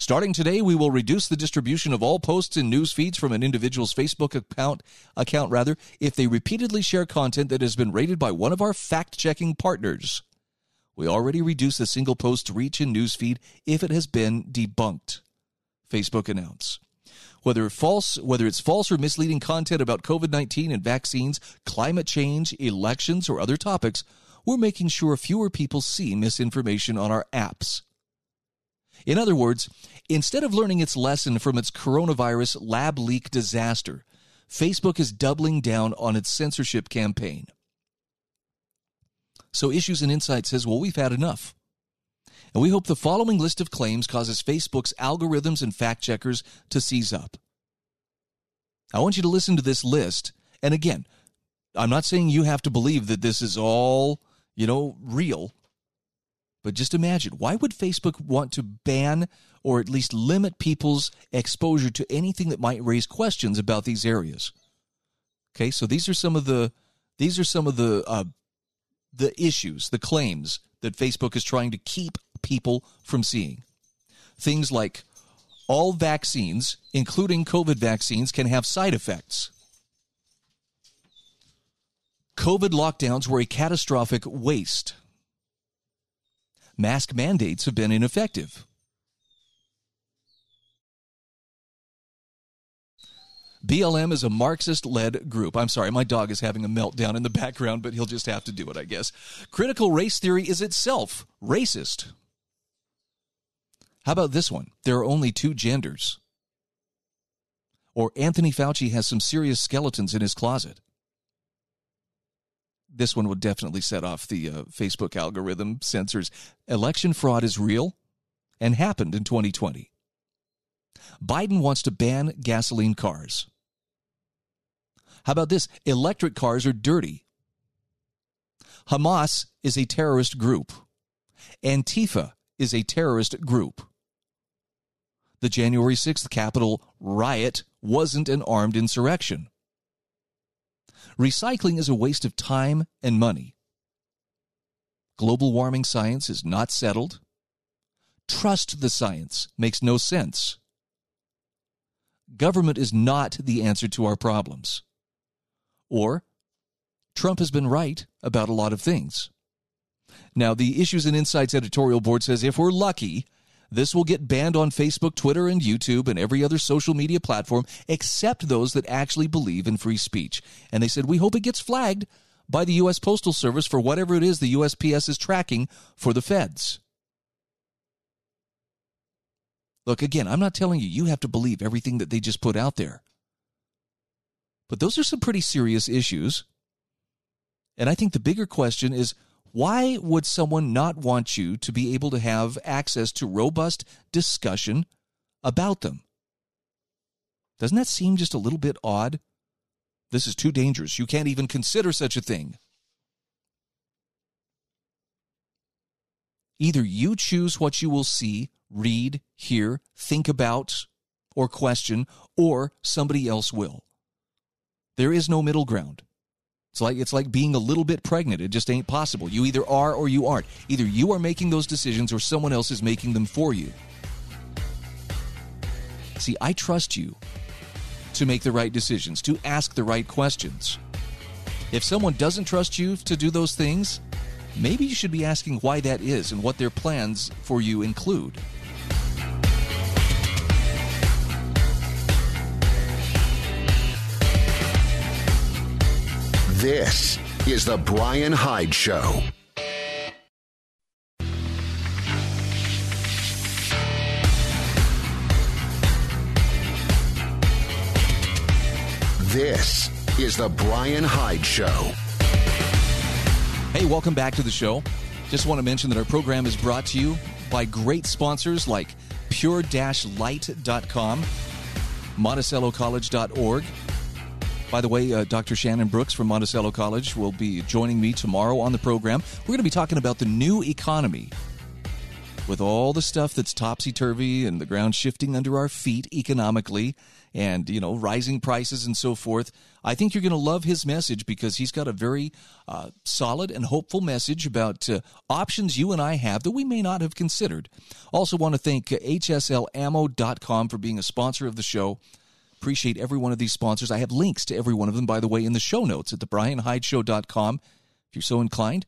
Starting today, we will reduce the distribution of all posts and news feeds from an individual's Facebook account, account rather, if they repeatedly share content that has been rated by one of our fact-checking partners. We already reduce a single post's reach in newsfeed if it has been debunked. Facebook announced. Whether false, whether it's false or misleading content about COVID-19 and vaccines, climate change, elections, or other topics, we're making sure fewer people see misinformation on our apps. In other words, instead of learning its lesson from its coronavirus lab leak disaster, Facebook is doubling down on its censorship campaign. So Issues and Insight says, well, we've had enough. And we hope the following list of claims causes Facebook's algorithms and fact checkers to seize up. I want you to listen to this list. And again, I'm not saying you have to believe that this is all, you know, real. But just imagine why would Facebook want to ban or at least limit people's exposure to anything that might raise questions about these areas? Okay, so these are some of the these are some of the uh, the issues, the claims that Facebook is trying to keep people from seeing. Things like all vaccines, including COVID vaccines, can have side effects. COVID lockdowns were a catastrophic waste. Mask mandates have been ineffective. BLM is a Marxist led group. I'm sorry, my dog is having a meltdown in the background, but he'll just have to do it, I guess. Critical race theory is itself racist. How about this one? There are only two genders. Or Anthony Fauci has some serious skeletons in his closet. This one would definitely set off the uh, Facebook algorithm censors. Election fraud is real and happened in 2020. Biden wants to ban gasoline cars. How about this? Electric cars are dirty. Hamas is a terrorist group. Antifa is a terrorist group. The January 6th Capitol riot wasn't an armed insurrection. Recycling is a waste of time and money. Global warming science is not settled. Trust the science makes no sense. Government is not the answer to our problems. Or Trump has been right about a lot of things. Now, the Issues and Insights editorial board says if we're lucky, this will get banned on Facebook, Twitter, and YouTube and every other social media platform except those that actually believe in free speech. And they said, we hope it gets flagged by the U.S. Postal Service for whatever it is the USPS is tracking for the feds. Look, again, I'm not telling you you have to believe everything that they just put out there. But those are some pretty serious issues. And I think the bigger question is why would someone not want you to be able to have access to robust discussion about them? Doesn't that seem just a little bit odd? This is too dangerous. You can't even consider such a thing. Either you choose what you will see read, hear, think about, or question, or somebody else will. There is no middle ground. It's like it's like being a little bit pregnant. It just ain't possible. You either are or you aren't. Either you are making those decisions or someone else is making them for you. See, I trust you to make the right decisions, to ask the right questions. If someone doesn't trust you to do those things, maybe you should be asking why that is and what their plans for you include. This is The Brian Hyde Show. This is The Brian Hyde Show. Hey, welcome back to the show. Just want to mention that our program is brought to you by great sponsors like pure-light.com, monticellocollege.org, by the way, uh, Dr. Shannon Brooks from Monticello College will be joining me tomorrow on the program. We're going to be talking about the new economy. With all the stuff that's topsy turvy and the ground shifting under our feet economically and, you know, rising prices and so forth, I think you're going to love his message because he's got a very uh, solid and hopeful message about uh, options you and I have that we may not have considered. Also, want to thank HSLAmmo.com for being a sponsor of the show. Appreciate every one of these sponsors. I have links to every one of them, by the way, in the show notes at thebrianhydeshow.com. If you're so inclined,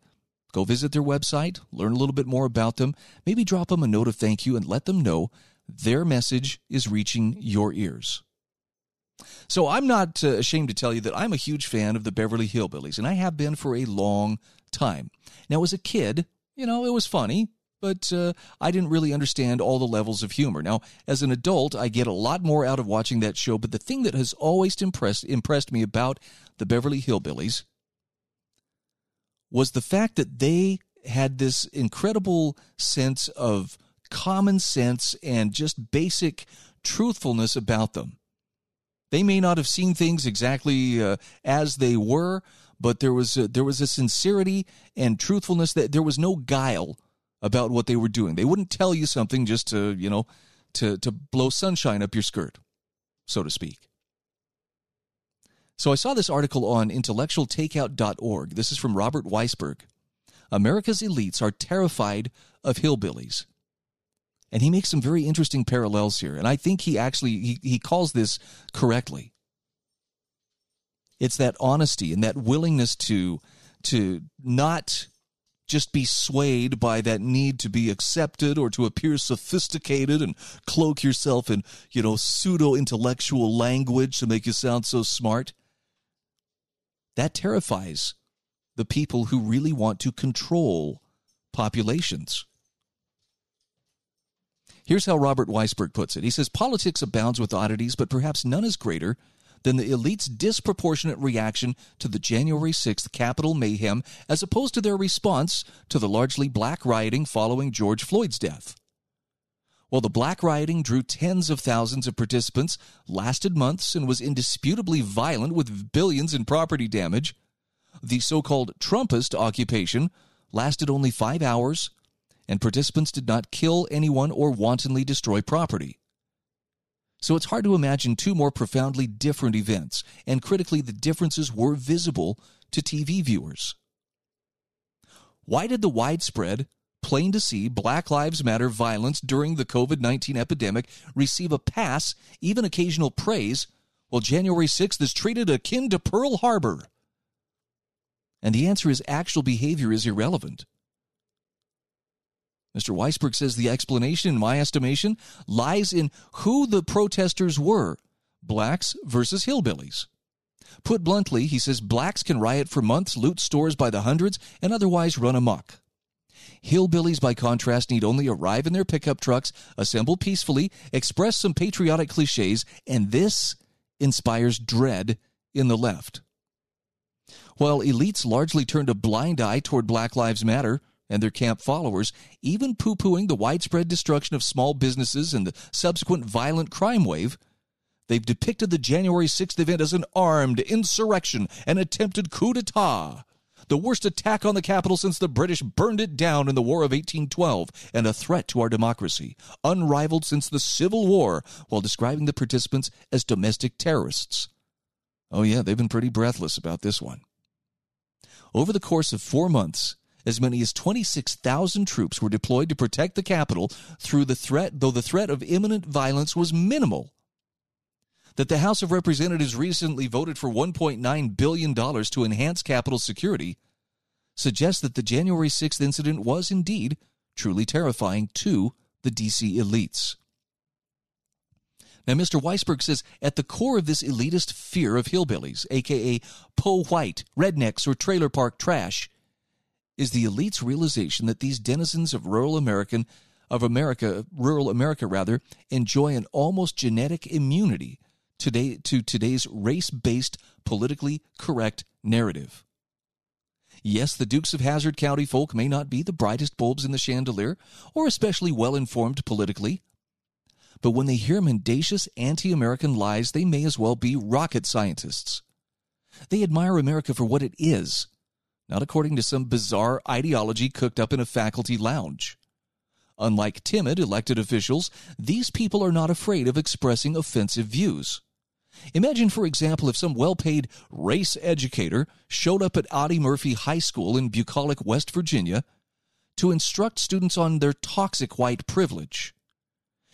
go visit their website, learn a little bit more about them, maybe drop them a note of thank you, and let them know their message is reaching your ears. So I'm not uh, ashamed to tell you that I'm a huge fan of the Beverly Hillbillies, and I have been for a long time. Now, as a kid, you know, it was funny, but uh, I didn't really understand all the levels of humor. Now, as an adult, I get a lot more out of watching that show, but the thing that has always impressed impressed me about the Beverly Hillbillies was the fact that they had this incredible sense of common sense and just basic truthfulness about them. They may not have seen things exactly uh, as they were, but there was a, there was a sincerity and truthfulness that there was no guile about what they were doing. They wouldn't tell you something just to, you know, to to blow sunshine up your skirt, so to speak. So I saw this article on intellectualtakeout.org. This is from Robert Weissberg. America's elites are terrified of hillbillies. And he makes some very interesting parallels here. And I think he actually he, he calls this correctly. It's that honesty and that willingness to to not just be swayed by that need to be accepted or to appear sophisticated and cloak yourself in, you know, pseudo intellectual language to make you sound so smart. That terrifies the people who really want to control populations. Here's how Robert Weissberg puts it. He says politics abounds with oddities, but perhaps none is greater than the elite's disproportionate reaction to the January 6th Capitol mayhem as opposed to their response to the largely black rioting following George Floyd's death. While the black rioting drew tens of thousands of participants, lasted months, and was indisputably violent with billions in property damage, the so called Trumpist occupation lasted only five hours and participants did not kill anyone or wantonly destroy property. So it's hard to imagine two more profoundly different events, and critically, the differences were visible to TV viewers. Why did the widespread, plain to see Black Lives Matter violence during the COVID 19 epidemic receive a pass, even occasional praise, while January 6th is treated akin to Pearl Harbor? And the answer is actual behavior is irrelevant. Mr. Weissberg says the explanation, in my estimation, lies in who the protesters were blacks versus hillbillies. Put bluntly, he says blacks can riot for months, loot stores by the hundreds, and otherwise run amok. Hillbillies, by contrast, need only arrive in their pickup trucks, assemble peacefully, express some patriotic cliches, and this inspires dread in the left. While elites largely turned a blind eye toward Black Lives Matter, and their camp followers, even poo pooing the widespread destruction of small businesses and the subsequent violent crime wave. They've depicted the January 6th event as an armed insurrection, an attempted coup d'etat, the worst attack on the capital since the British burned it down in the War of 1812, and a threat to our democracy, unrivaled since the Civil War, while describing the participants as domestic terrorists. Oh, yeah, they've been pretty breathless about this one. Over the course of four months, as many as 26,000 troops were deployed to protect the capital through the threat, though the threat of imminent violence was minimal. That the House of Representatives recently voted for $1.9 billion to enhance capital security suggests that the January 6th incident was indeed truly terrifying to the DC elites. Now, Mr. Weissberg says at the core of this elitist fear of hillbillies, aka po white, rednecks, or trailer park trash, is the elite's realization that these denizens of rural American of America, rural America rather, enjoy an almost genetic immunity today to today's race-based politically correct narrative. Yes, the Dukes of Hazzard County folk may not be the brightest bulbs in the chandelier or especially well informed politically, but when they hear mendacious anti American lies, they may as well be rocket scientists. They admire America for what it is not according to some bizarre ideology cooked up in a faculty lounge. Unlike timid elected officials, these people are not afraid of expressing offensive views. Imagine, for example, if some well paid race educator showed up at Audie Murphy High School in bucolic West Virginia to instruct students on their toxic white privilege.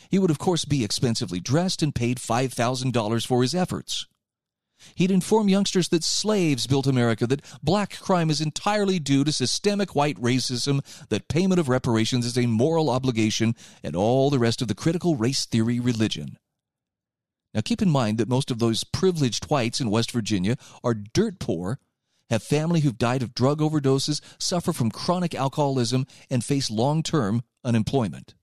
He would, of course, be expensively dressed and paid $5,000 for his efforts. He'd inform youngsters that slaves built America, that black crime is entirely due to systemic white racism, that payment of reparations is a moral obligation, and all the rest of the critical race theory religion. Now keep in mind that most of those privileged whites in West Virginia are dirt poor, have family who've died of drug overdoses, suffer from chronic alcoholism, and face long term unemployment.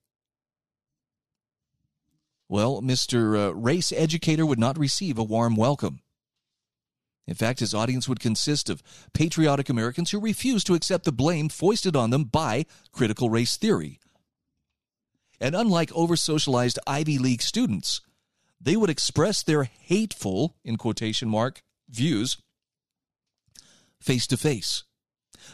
Well, Mr. Uh, race Educator would not receive a warm welcome. In fact, his audience would consist of patriotic Americans who refused to accept the blame foisted on them by critical race theory. And unlike over socialized Ivy League students, they would express their hateful, in quotation mark, views face to face.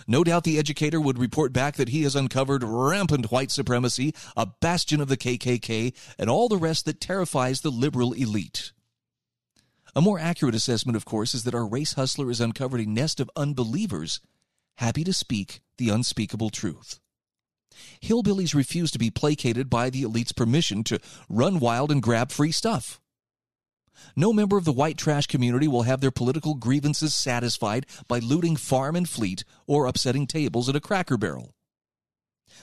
No doubt the educator would report back that he has uncovered rampant white supremacy, a bastion of the KKK, and all the rest that terrifies the liberal elite. A more accurate assessment, of course, is that our race hustler has uncovered a nest of unbelievers happy to speak the unspeakable truth. Hillbillies refuse to be placated by the elite's permission to run wild and grab free stuff. No member of the white trash community will have their political grievances satisfied by looting farm and fleet or upsetting tables at a cracker barrel.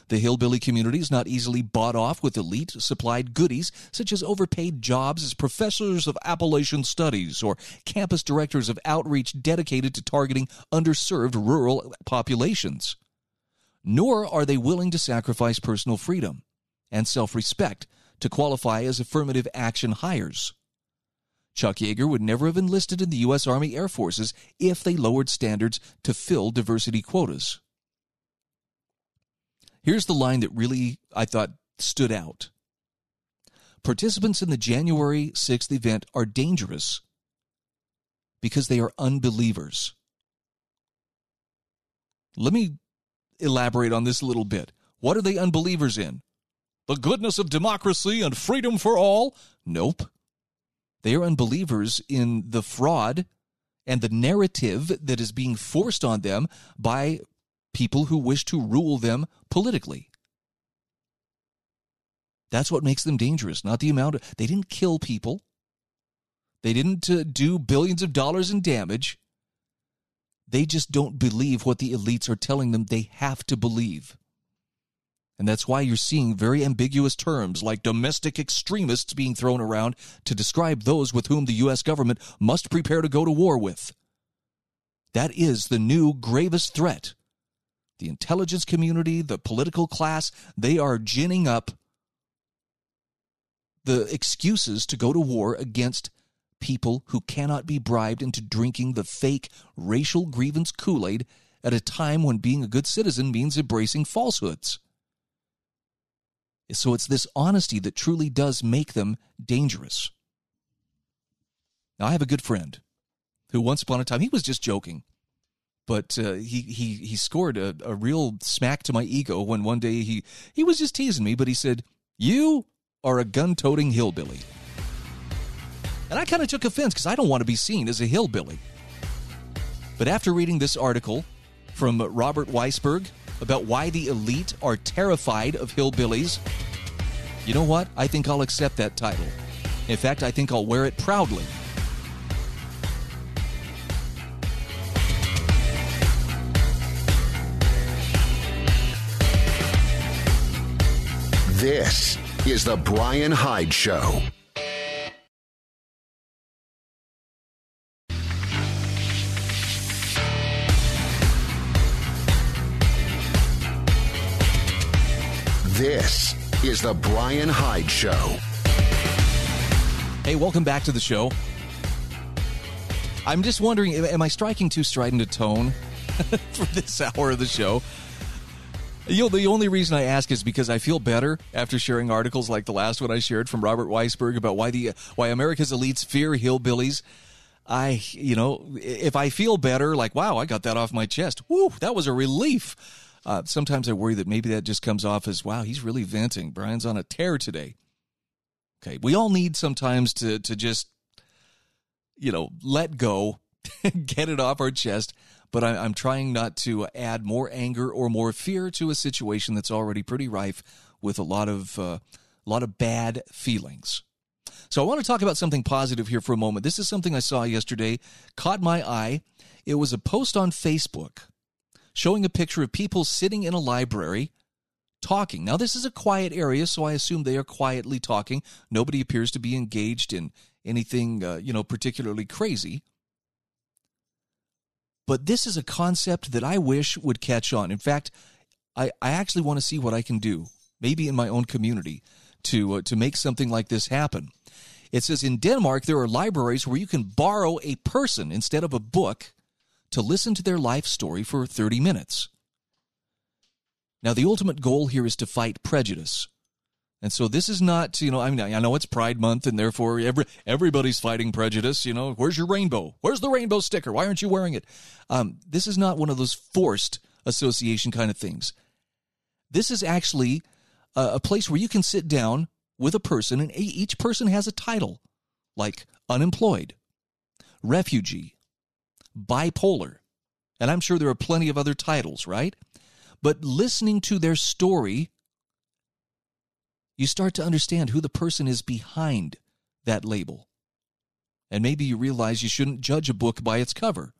The hillbilly community is not easily bought off with elite supplied goodies such as overpaid jobs as professors of Appalachian studies or campus directors of outreach dedicated to targeting underserved rural populations. Nor are they willing to sacrifice personal freedom and self respect to qualify as affirmative action hires. Chuck Yeager would never have enlisted in the U.S. Army Air Forces if they lowered standards to fill diversity quotas. Here's the line that really, I thought, stood out. Participants in the January 6th event are dangerous because they are unbelievers. Let me elaborate on this a little bit. What are they unbelievers in? The goodness of democracy and freedom for all? Nope. They are unbelievers in the fraud and the narrative that is being forced on them by people who wish to rule them politically. That's what makes them dangerous, not the amount of. They didn't kill people. They didn't uh, do billions of dollars in damage. They just don't believe what the elites are telling them they have to believe. And that's why you're seeing very ambiguous terms like domestic extremists being thrown around to describe those with whom the U.S. government must prepare to go to war with. That is the new gravest threat. The intelligence community, the political class, they are ginning up the excuses to go to war against people who cannot be bribed into drinking the fake racial grievance Kool Aid at a time when being a good citizen means embracing falsehoods. So it's this honesty that truly does make them dangerous. Now, I have a good friend who once upon a time, he was just joking, but uh, he, he, he scored a, a real smack to my ego when one day he, he was just teasing me, but he said, You are a gun toting hillbilly. And I kind of took offense because I don't want to be seen as a hillbilly. But after reading this article from Robert Weissberg about why the elite are terrified of hillbillies, you know what? I think I'll accept that title. In fact, I think I'll wear it proudly. This is The Brian Hyde Show. This is The Brian Hyde Show. Hey, welcome back to the show. I'm just wondering, am I striking too strident a tone for this hour of the show? You know, the only reason I ask is because I feel better after sharing articles like the last one I shared from Robert Weissberg about why the why America's elites fear hillbillies. I, you know, if I feel better, like wow, I got that off my chest. Woo, that was a relief. Uh, sometimes I worry that maybe that just comes off as, wow, he's really venting. Brian's on a tear today. Okay, we all need sometimes to to just, you know, let go, get it off our chest. But I, I'm trying not to add more anger or more fear to a situation that's already pretty rife with a lot of uh, a lot of bad feelings. So I want to talk about something positive here for a moment. This is something I saw yesterday, caught my eye. It was a post on Facebook showing a picture of people sitting in a library talking. Now, this is a quiet area, so I assume they are quietly talking. Nobody appears to be engaged in anything, uh, you know, particularly crazy. But this is a concept that I wish would catch on. In fact, I, I actually want to see what I can do, maybe in my own community, to uh, to make something like this happen. It says in Denmark there are libraries where you can borrow a person instead of a book to listen to their life story for 30 minutes. Now, the ultimate goal here is to fight prejudice. And so this is not, you know, I mean, I know it's Pride Month, and therefore every everybody's fighting prejudice. You know, where's your rainbow? Where's the rainbow sticker? Why aren't you wearing it? Um, this is not one of those forced association kind of things. This is actually a, a place where you can sit down with a person, and each person has a title, like unemployed, refugee, bipolar, and I'm sure there are plenty of other titles, right? But listening to their story you start to understand who the person is behind that label. And maybe you realize you shouldn't judge a book by its cover.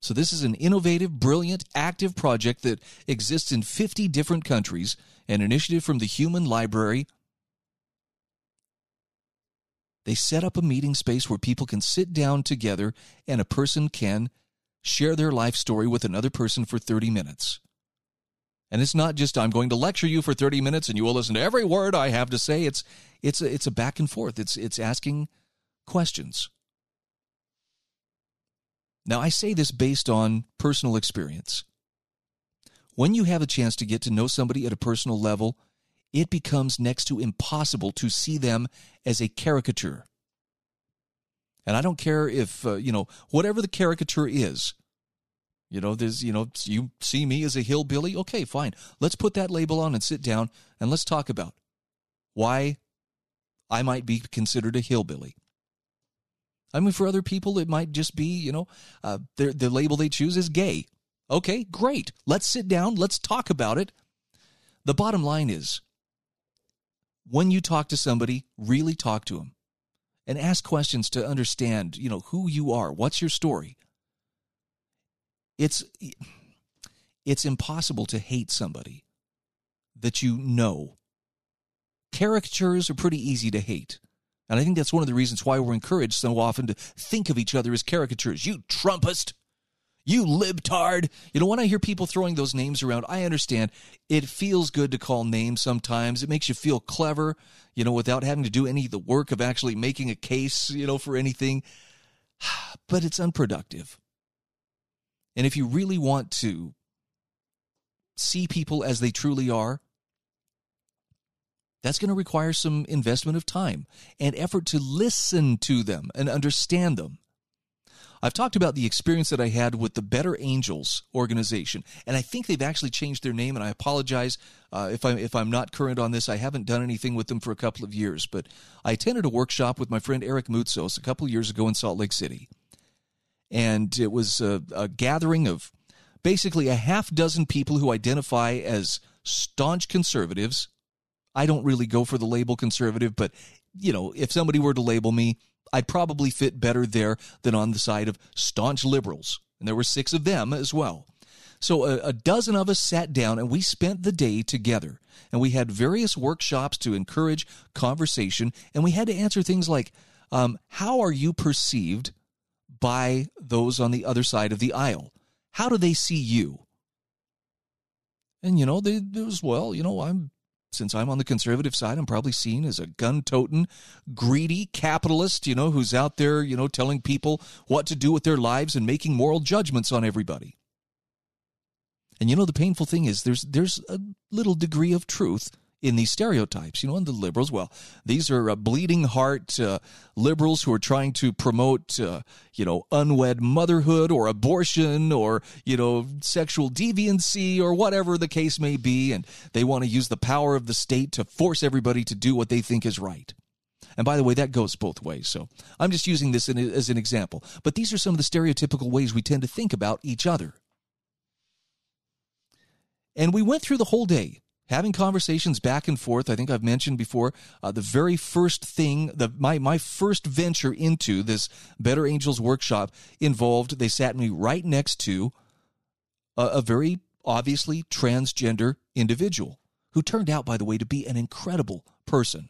So, this is an innovative, brilliant, active project that exists in 50 different countries, an initiative from the Human Library. They set up a meeting space where people can sit down together and a person can share their life story with another person for 30 minutes. And it's not just I'm going to lecture you for 30 minutes and you will listen to every word I have to say. It's it's a, it's a back and forth. It's it's asking questions. Now I say this based on personal experience. When you have a chance to get to know somebody at a personal level, it becomes next to impossible to see them as a caricature. And I don't care if, uh, you know, whatever the caricature is, you know, there's, you know, you see me as a hillbilly. Okay, fine. Let's put that label on and sit down and let's talk about why I might be considered a hillbilly. I mean, for other people, it might just be, you know, uh, the label they choose is gay. Okay, great. Let's sit down. Let's talk about it. The bottom line is when you talk to somebody, really talk to them and ask questions to understand, you know, who you are. What's your story? It's it's impossible to hate somebody that you know. Caricatures are pretty easy to hate. And I think that's one of the reasons why we're encouraged so often to think of each other as caricatures. You Trumpist, you libtard. You know, when I hear people throwing those names around, I understand it feels good to call names sometimes. It makes you feel clever, you know, without having to do any of the work of actually making a case, you know, for anything. But it's unproductive. And if you really want to see people as they truly are, that's going to require some investment of time and effort to listen to them and understand them. I've talked about the experience that I had with the Better Angels organization, and I think they've actually changed their name. And I apologize uh, if I'm if I'm not current on this. I haven't done anything with them for a couple of years, but I attended a workshop with my friend Eric Moutsos a couple of years ago in Salt Lake City, and it was a, a gathering of basically a half dozen people who identify as staunch conservatives. I don't really go for the label conservative, but you know, if somebody were to label me, I'd probably fit better there than on the side of staunch liberals. And there were six of them as well. So a, a, dozen of us sat down and we spent the day together. And we had various workshops to encourage conversation. And we had to answer things like, um, how are you perceived by those on the other side of the aisle? How do they see you? And, you know, they, it well, you know, I'm, since I'm on the conservative side, I'm probably seen as a gun toting, greedy capitalist, you know, who's out there, you know, telling people what to do with their lives and making moral judgments on everybody. And you know the painful thing is there's there's a little degree of truth in these stereotypes. You know, and the liberals, well, these are uh, bleeding heart uh, liberals who are trying to promote, uh, you know, unwed motherhood or abortion or, you know, sexual deviancy or whatever the case may be. And they want to use the power of the state to force everybody to do what they think is right. And by the way, that goes both ways. So I'm just using this as an example. But these are some of the stereotypical ways we tend to think about each other. And we went through the whole day having conversations back and forth. I think I've mentioned before uh, the very first thing, the my my first venture into this Better Angels workshop involved. They sat me right next to a, a very obviously transgender individual who turned out, by the way, to be an incredible person.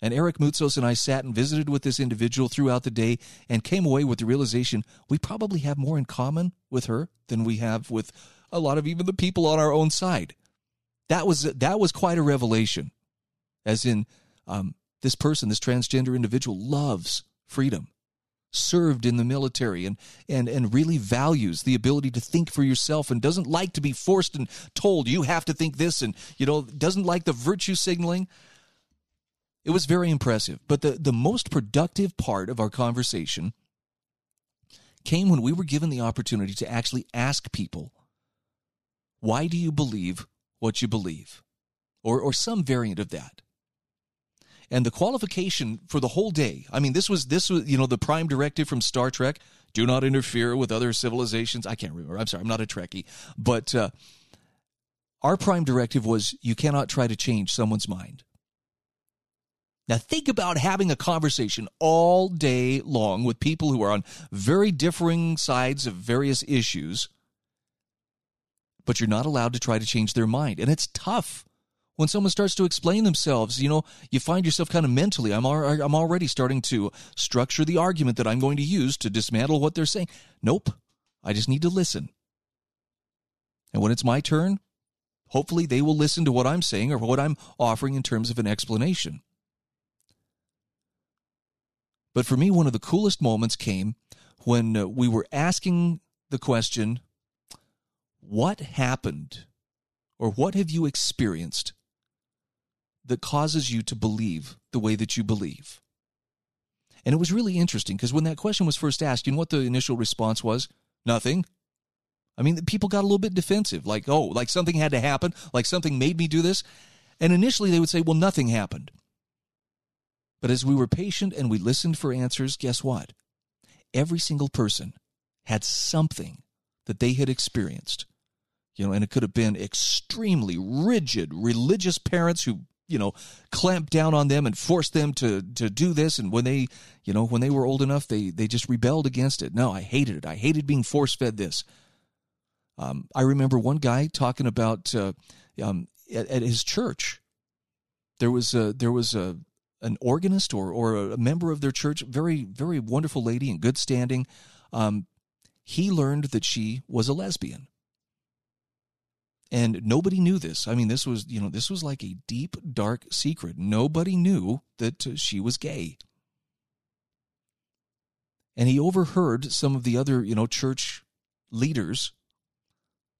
And Eric Moutsos and I sat and visited with this individual throughout the day and came away with the realization we probably have more in common with her than we have with a lot of even the people on our own side. That was that was quite a revelation. As in, um, this person, this transgender individual, loves freedom, served in the military, and and and really values the ability to think for yourself, and doesn't like to be forced and told you have to think this, and you know doesn't like the virtue signaling. It was very impressive. But the, the most productive part of our conversation came when we were given the opportunity to actually ask people, why do you believe what you believe? Or, or some variant of that. And the qualification for the whole day, I mean, this was, this was, you know, the prime directive from Star Trek do not interfere with other civilizations. I can't remember. I'm sorry, I'm not a Trekkie. But uh, our prime directive was you cannot try to change someone's mind. Now, think about having a conversation all day long with people who are on very differing sides of various issues, but you're not allowed to try to change their mind. And it's tough when someone starts to explain themselves. You know, you find yourself kind of mentally, I'm, I'm already starting to structure the argument that I'm going to use to dismantle what they're saying. Nope. I just need to listen. And when it's my turn, hopefully they will listen to what I'm saying or what I'm offering in terms of an explanation. But for me, one of the coolest moments came when uh, we were asking the question, What happened or what have you experienced that causes you to believe the way that you believe? And it was really interesting because when that question was first asked, you know what the initial response was? Nothing. I mean, people got a little bit defensive, like, oh, like something had to happen, like something made me do this. And initially they would say, well, nothing happened. But as we were patient and we listened for answers, guess what? Every single person had something that they had experienced. You know, and it could have been extremely rigid religious parents who, you know, clamped down on them and forced them to to do this and when they, you know, when they were old enough, they they just rebelled against it. No, I hated it. I hated being force-fed this. Um, I remember one guy talking about uh, um, at, at, his church. There was a, there was a an organist or or a member of their church, very very wonderful lady in good standing. Um, he learned that she was a lesbian, and nobody knew this. I mean, this was you know this was like a deep dark secret. Nobody knew that uh, she was gay. And he overheard some of the other you know church leaders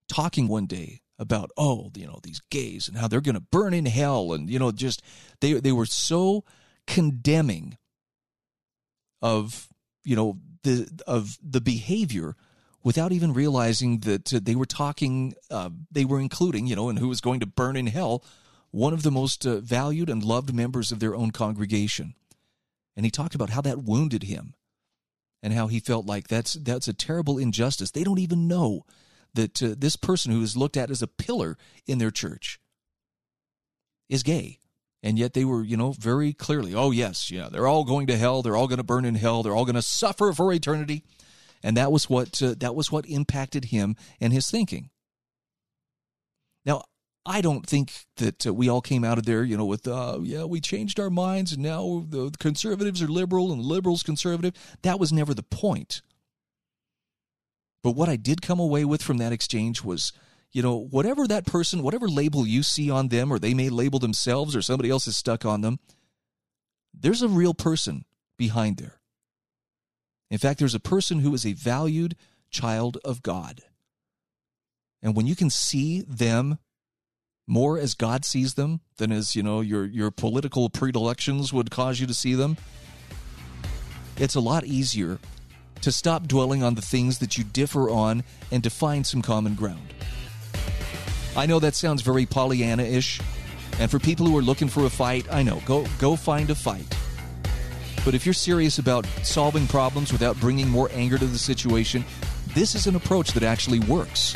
talking one day about oh you know these gays and how they're going to burn in hell and you know just they they were so condemning of you know the of the behavior without even realizing that uh, they were talking uh, they were including you know and who was going to burn in hell one of the most uh, valued and loved members of their own congregation and he talked about how that wounded him and how he felt like that's that's a terrible injustice they don't even know that uh, this person who is looked at as a pillar in their church is gay. And yet they were, you know, very clearly, oh, yes, yeah, they're all going to hell. They're all going to burn in hell. They're all going to suffer for eternity. And that was what uh, that was what impacted him and his thinking. Now, I don't think that uh, we all came out of there, you know, with uh, yeah, we changed our minds and now the conservatives are liberal and liberals conservative. That was never the point. But what I did come away with from that exchange was, you know, whatever that person, whatever label you see on them, or they may label themselves or somebody else is stuck on them, there's a real person behind there. In fact, there's a person who is a valued child of God. And when you can see them more as God sees them than as, you know, your your political predilections would cause you to see them, it's a lot easier to stop dwelling on the things that you differ on and to find some common ground. I know that sounds very Pollyanna ish, and for people who are looking for a fight, I know, go, go find a fight. But if you're serious about solving problems without bringing more anger to the situation, this is an approach that actually works.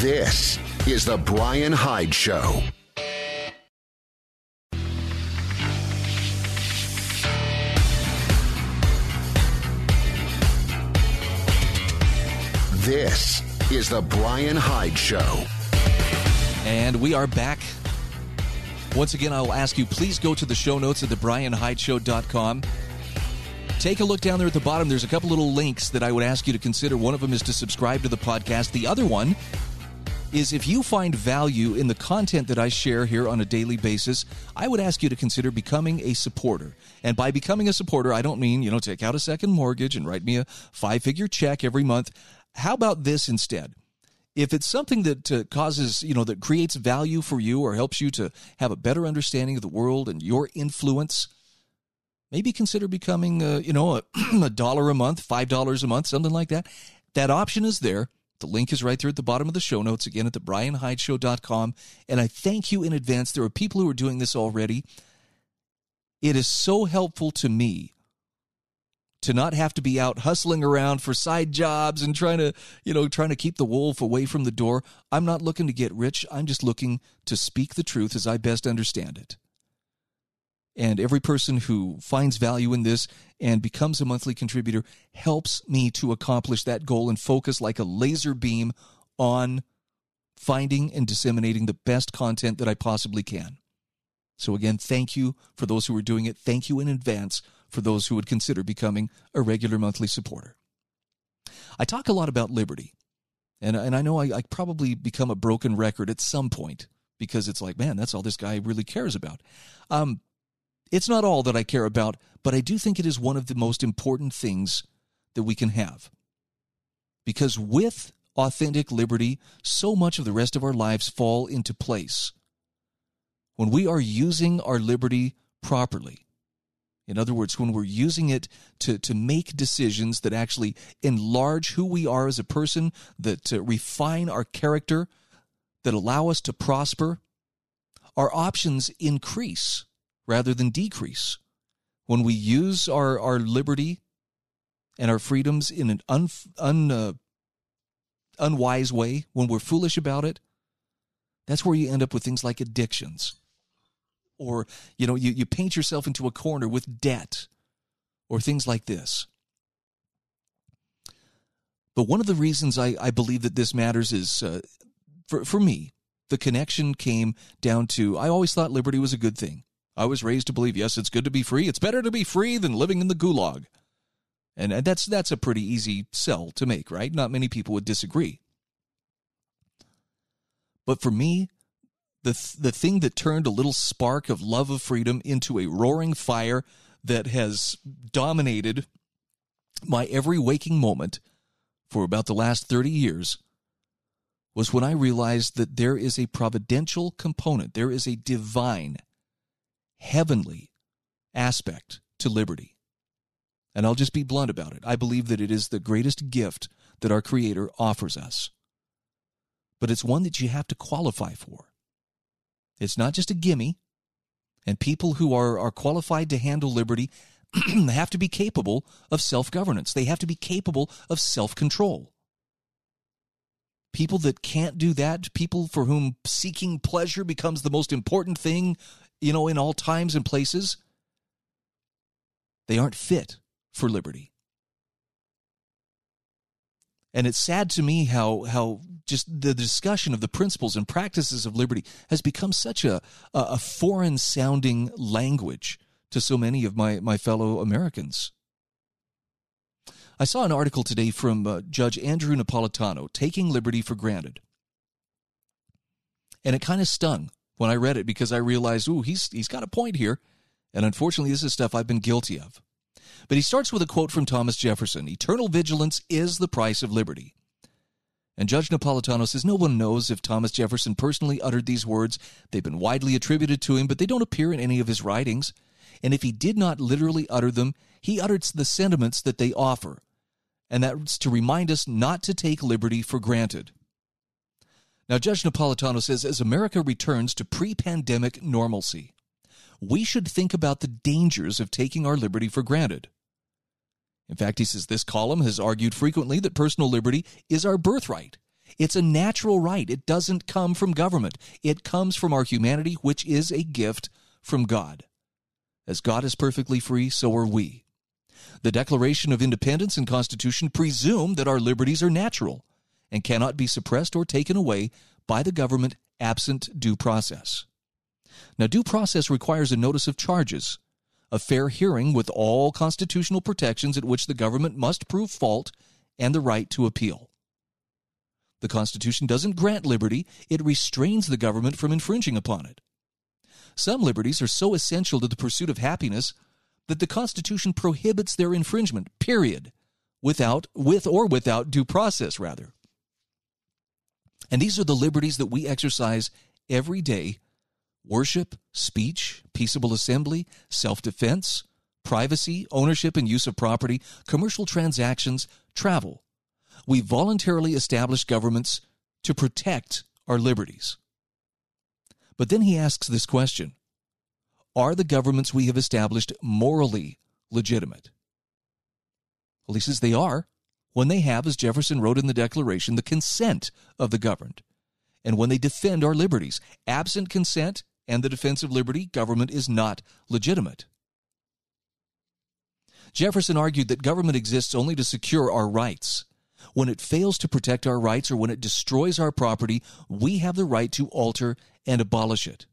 This is The Brian Hyde Show. This is The Brian Hyde Show. And we are back. Once again, I will ask you please go to the show notes at thebrianhydeshow.com. Take a look down there at the bottom. There's a couple little links that I would ask you to consider. One of them is to subscribe to the podcast. The other one is if you find value in the content that I share here on a daily basis, I would ask you to consider becoming a supporter. And by becoming a supporter, I don't mean, you know, take out a second mortgage and write me a five figure check every month. How about this instead? If it's something that uh, causes, you know, that creates value for you or helps you to have a better understanding of the world and your influence, maybe consider becoming, uh, you know, a, dollar a month, five dollars a month, something like that. That option is there. The link is right there at the bottom of the show notes, again at the brianhydeshow.com. And I thank you in advance. There are people who are doing this already. It is so helpful to me to not have to be out hustling around for side jobs and trying to, you know, trying to keep the wolf away from the door. I'm not looking to get rich. I'm just looking to speak the truth as I best understand it. And every person who finds value in this and becomes a monthly contributor helps me to accomplish that goal and focus like a laser beam on finding and disseminating the best content that I possibly can. So, again, thank you for those who are doing it. Thank you in advance for those who would consider becoming a regular monthly supporter. I talk a lot about liberty, and, and I know I, I probably become a broken record at some point because it's like, man, that's all this guy really cares about. Um, it's not all that I care about, but I do think it is one of the most important things that we can have. Because with authentic liberty, so much of the rest of our lives fall into place. When we are using our liberty properly, in other words, when we're using it to, to make decisions that actually enlarge who we are as a person, that refine our character, that allow us to prosper, our options increase rather than decrease. When we use our, our liberty and our freedoms in an un, un, uh, unwise way, when we're foolish about it, that's where you end up with things like addictions. Or, you know, you, you paint yourself into a corner with debt or things like this. But one of the reasons I, I believe that this matters is uh, for, for me, the connection came down to I always thought liberty was a good thing. I was raised to believe, yes, it's good to be free. It's better to be free than living in the gulag. And that's that's a pretty easy sell to make, right? Not many people would disagree. But for me, the th- the thing that turned a little spark of love of freedom into a roaring fire that has dominated my every waking moment for about the last 30 years was when I realized that there is a providential component, there is a divine heavenly aspect to liberty. And I'll just be blunt about it. I believe that it is the greatest gift that our Creator offers us. But it's one that you have to qualify for. It's not just a gimme. And people who are, are qualified to handle liberty have to be capable of self governance, they have to be capable of self control. People that can't do that, people for whom seeking pleasure becomes the most important thing you know, in all times and places, they aren't fit for liberty. And it's sad to me how how just the discussion of the principles and practices of liberty has become such a a foreign sounding language to so many of my my fellow Americans. I saw an article today from uh, Judge Andrew Napolitano taking liberty for granted. And it kind of stung when I read it because I realized, ooh, he's he's got a point here. And unfortunately, this is stuff I've been guilty of. But he starts with a quote from Thomas Jefferson Eternal vigilance is the price of liberty. And Judge Napolitano says no one knows if Thomas Jefferson personally uttered these words. They've been widely attributed to him, but they don't appear in any of his writings. And if he did not literally utter them, he uttered the sentiments that they offer. And that's to remind us not to take liberty for granted. Now, Judge Napolitano says as America returns to pre pandemic normalcy, we should think about the dangers of taking our liberty for granted. In fact, he says this column has argued frequently that personal liberty is our birthright, It's a natural right. It doesn't come from government. It comes from our humanity, which is a gift from God. As God is perfectly free, so are we. The Declaration of Independence and Constitution presume that our liberties are natural and cannot be suppressed or taken away by the government absent due process. Now, due process requires a notice of charges, a fair hearing with all constitutional protections at which the government must prove fault, and the right to appeal. The Constitution doesn't grant liberty, it restrains the government from infringing upon it. Some liberties are so essential to the pursuit of happiness that the Constitution prohibits their infringement, period, without, with or without due process, rather. And these are the liberties that we exercise every day worship, speech, peaceable assembly, self defense, privacy, ownership and use of property, commercial transactions, travel. We voluntarily establish governments to protect our liberties. But then he asks this question Are the governments we have established morally legitimate? Well, he says they are when they have, as Jefferson wrote in the Declaration, the consent of the governed, and when they defend our liberties. Absent consent and the defense of liberty, government is not legitimate. Jefferson argued that government exists only to secure our rights. When it fails to protect our rights or when it destroys our property, we have the right to alter and abolish it.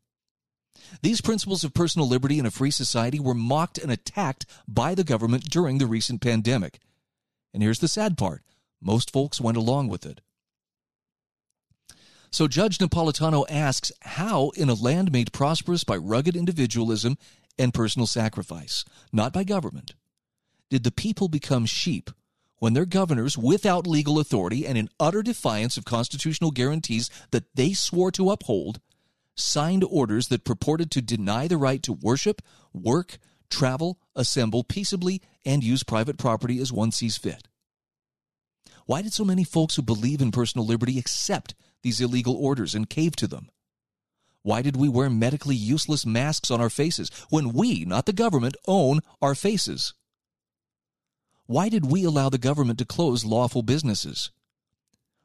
These principles of personal liberty in a free society were mocked and attacked by the government during the recent pandemic. And here's the sad part most folks went along with it. So Judge Napolitano asks how, in a land made prosperous by rugged individualism and personal sacrifice, not by government, did the people become sheep when their governors, without legal authority and in utter defiance of constitutional guarantees that they swore to uphold, signed orders that purported to deny the right to worship, work, travel, assemble peaceably, and use private property as one sees fit? Why did so many folks who believe in personal liberty accept these illegal orders and cave to them? Why did we wear medically useless masks on our faces when we, not the government, own our faces? Why did we allow the government to close lawful businesses?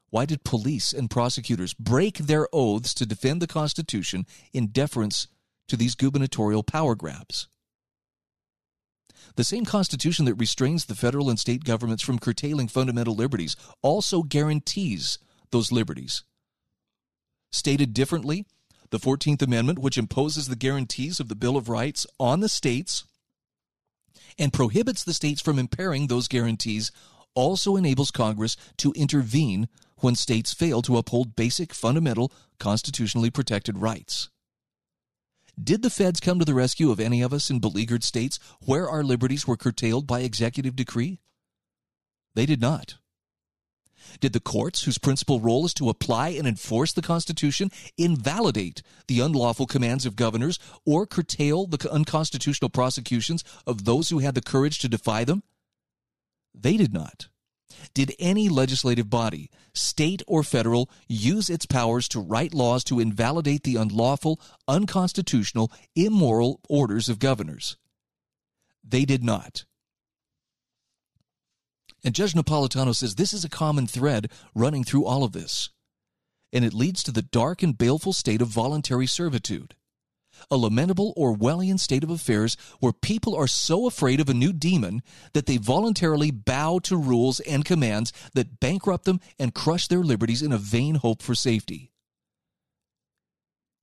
Why did police and prosecutors break their oaths to defend the Constitution in deference to these gubernatorial power grabs? The same Constitution that restrains the federal and state governments from curtailing fundamental liberties also guarantees those liberties. Stated differently, the 14th Amendment, which imposes the guarantees of the Bill of Rights on the states and prohibits the states from impairing those guarantees, also enables Congress to intervene when states fail to uphold basic, fundamental, constitutionally protected rights. Did the feds come to the rescue of any of us in beleaguered states where our liberties were curtailed by executive decree? They did not. Did the courts, whose principal role is to apply and enforce the Constitution, invalidate the unlawful commands of governors or curtail the unconstitutional prosecutions of those who had the courage to defy them? They did not. Did any legislative body, state or federal, use its powers to write laws to invalidate the unlawful, unconstitutional, immoral orders of governors? They did not. And Judge Napolitano says this is a common thread running through all of this. And it leads to the dark and baleful state of voluntary servitude a lamentable Orwellian state of affairs where people are so afraid of a new demon that they voluntarily bow to rules and commands that bankrupt them and crush their liberties in a vain hope for safety.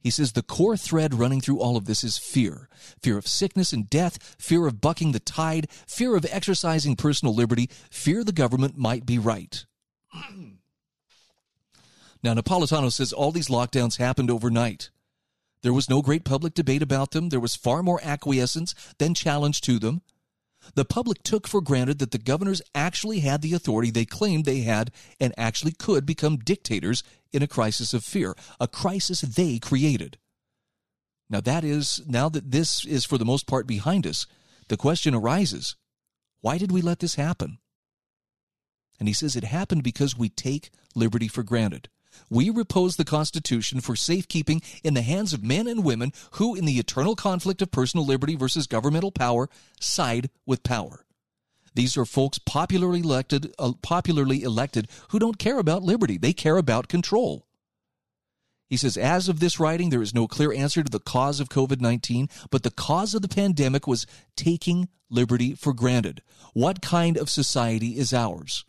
He says the core thread running through all of this is fear fear of sickness and death, fear of bucking the tide, fear of exercising personal liberty, fear the government might be right. now, Napolitano says all these lockdowns happened overnight. There was no great public debate about them. There was far more acquiescence than challenge to them. The public took for granted that the governors actually had the authority they claimed they had and actually could become dictators in a crisis of fear, a crisis they created. Now that is now that this is for the most part behind us, the question arises, why did we let this happen? And he says it happened because we take liberty for granted we repose the Constitution for safekeeping in the hands of men and women who, in the eternal conflict of personal liberty versus governmental power, side with power. These are folks popularly elected, uh, popularly elected who don't care about liberty. They care about control. He says, as of this writing, there is no clear answer to the cause of COVID 19, but the cause of the pandemic was taking liberty for granted. What kind of society is ours?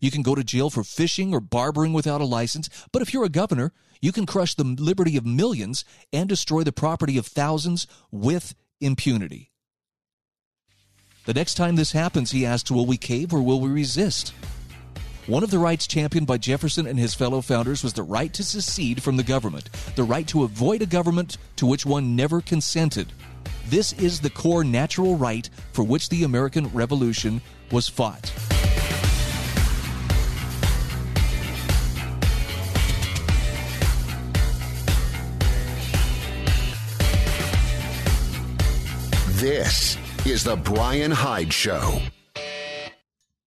You can go to jail for fishing or barbering without a license, but if you're a governor, you can crush the liberty of millions and destroy the property of thousands with impunity. The next time this happens, he asks, will we cave or will we resist? One of the rights championed by Jefferson and his fellow founders was the right to secede from the government, the right to avoid a government to which one never consented. This is the core natural right for which the American Revolution was fought. This is the Brian Hyde Show.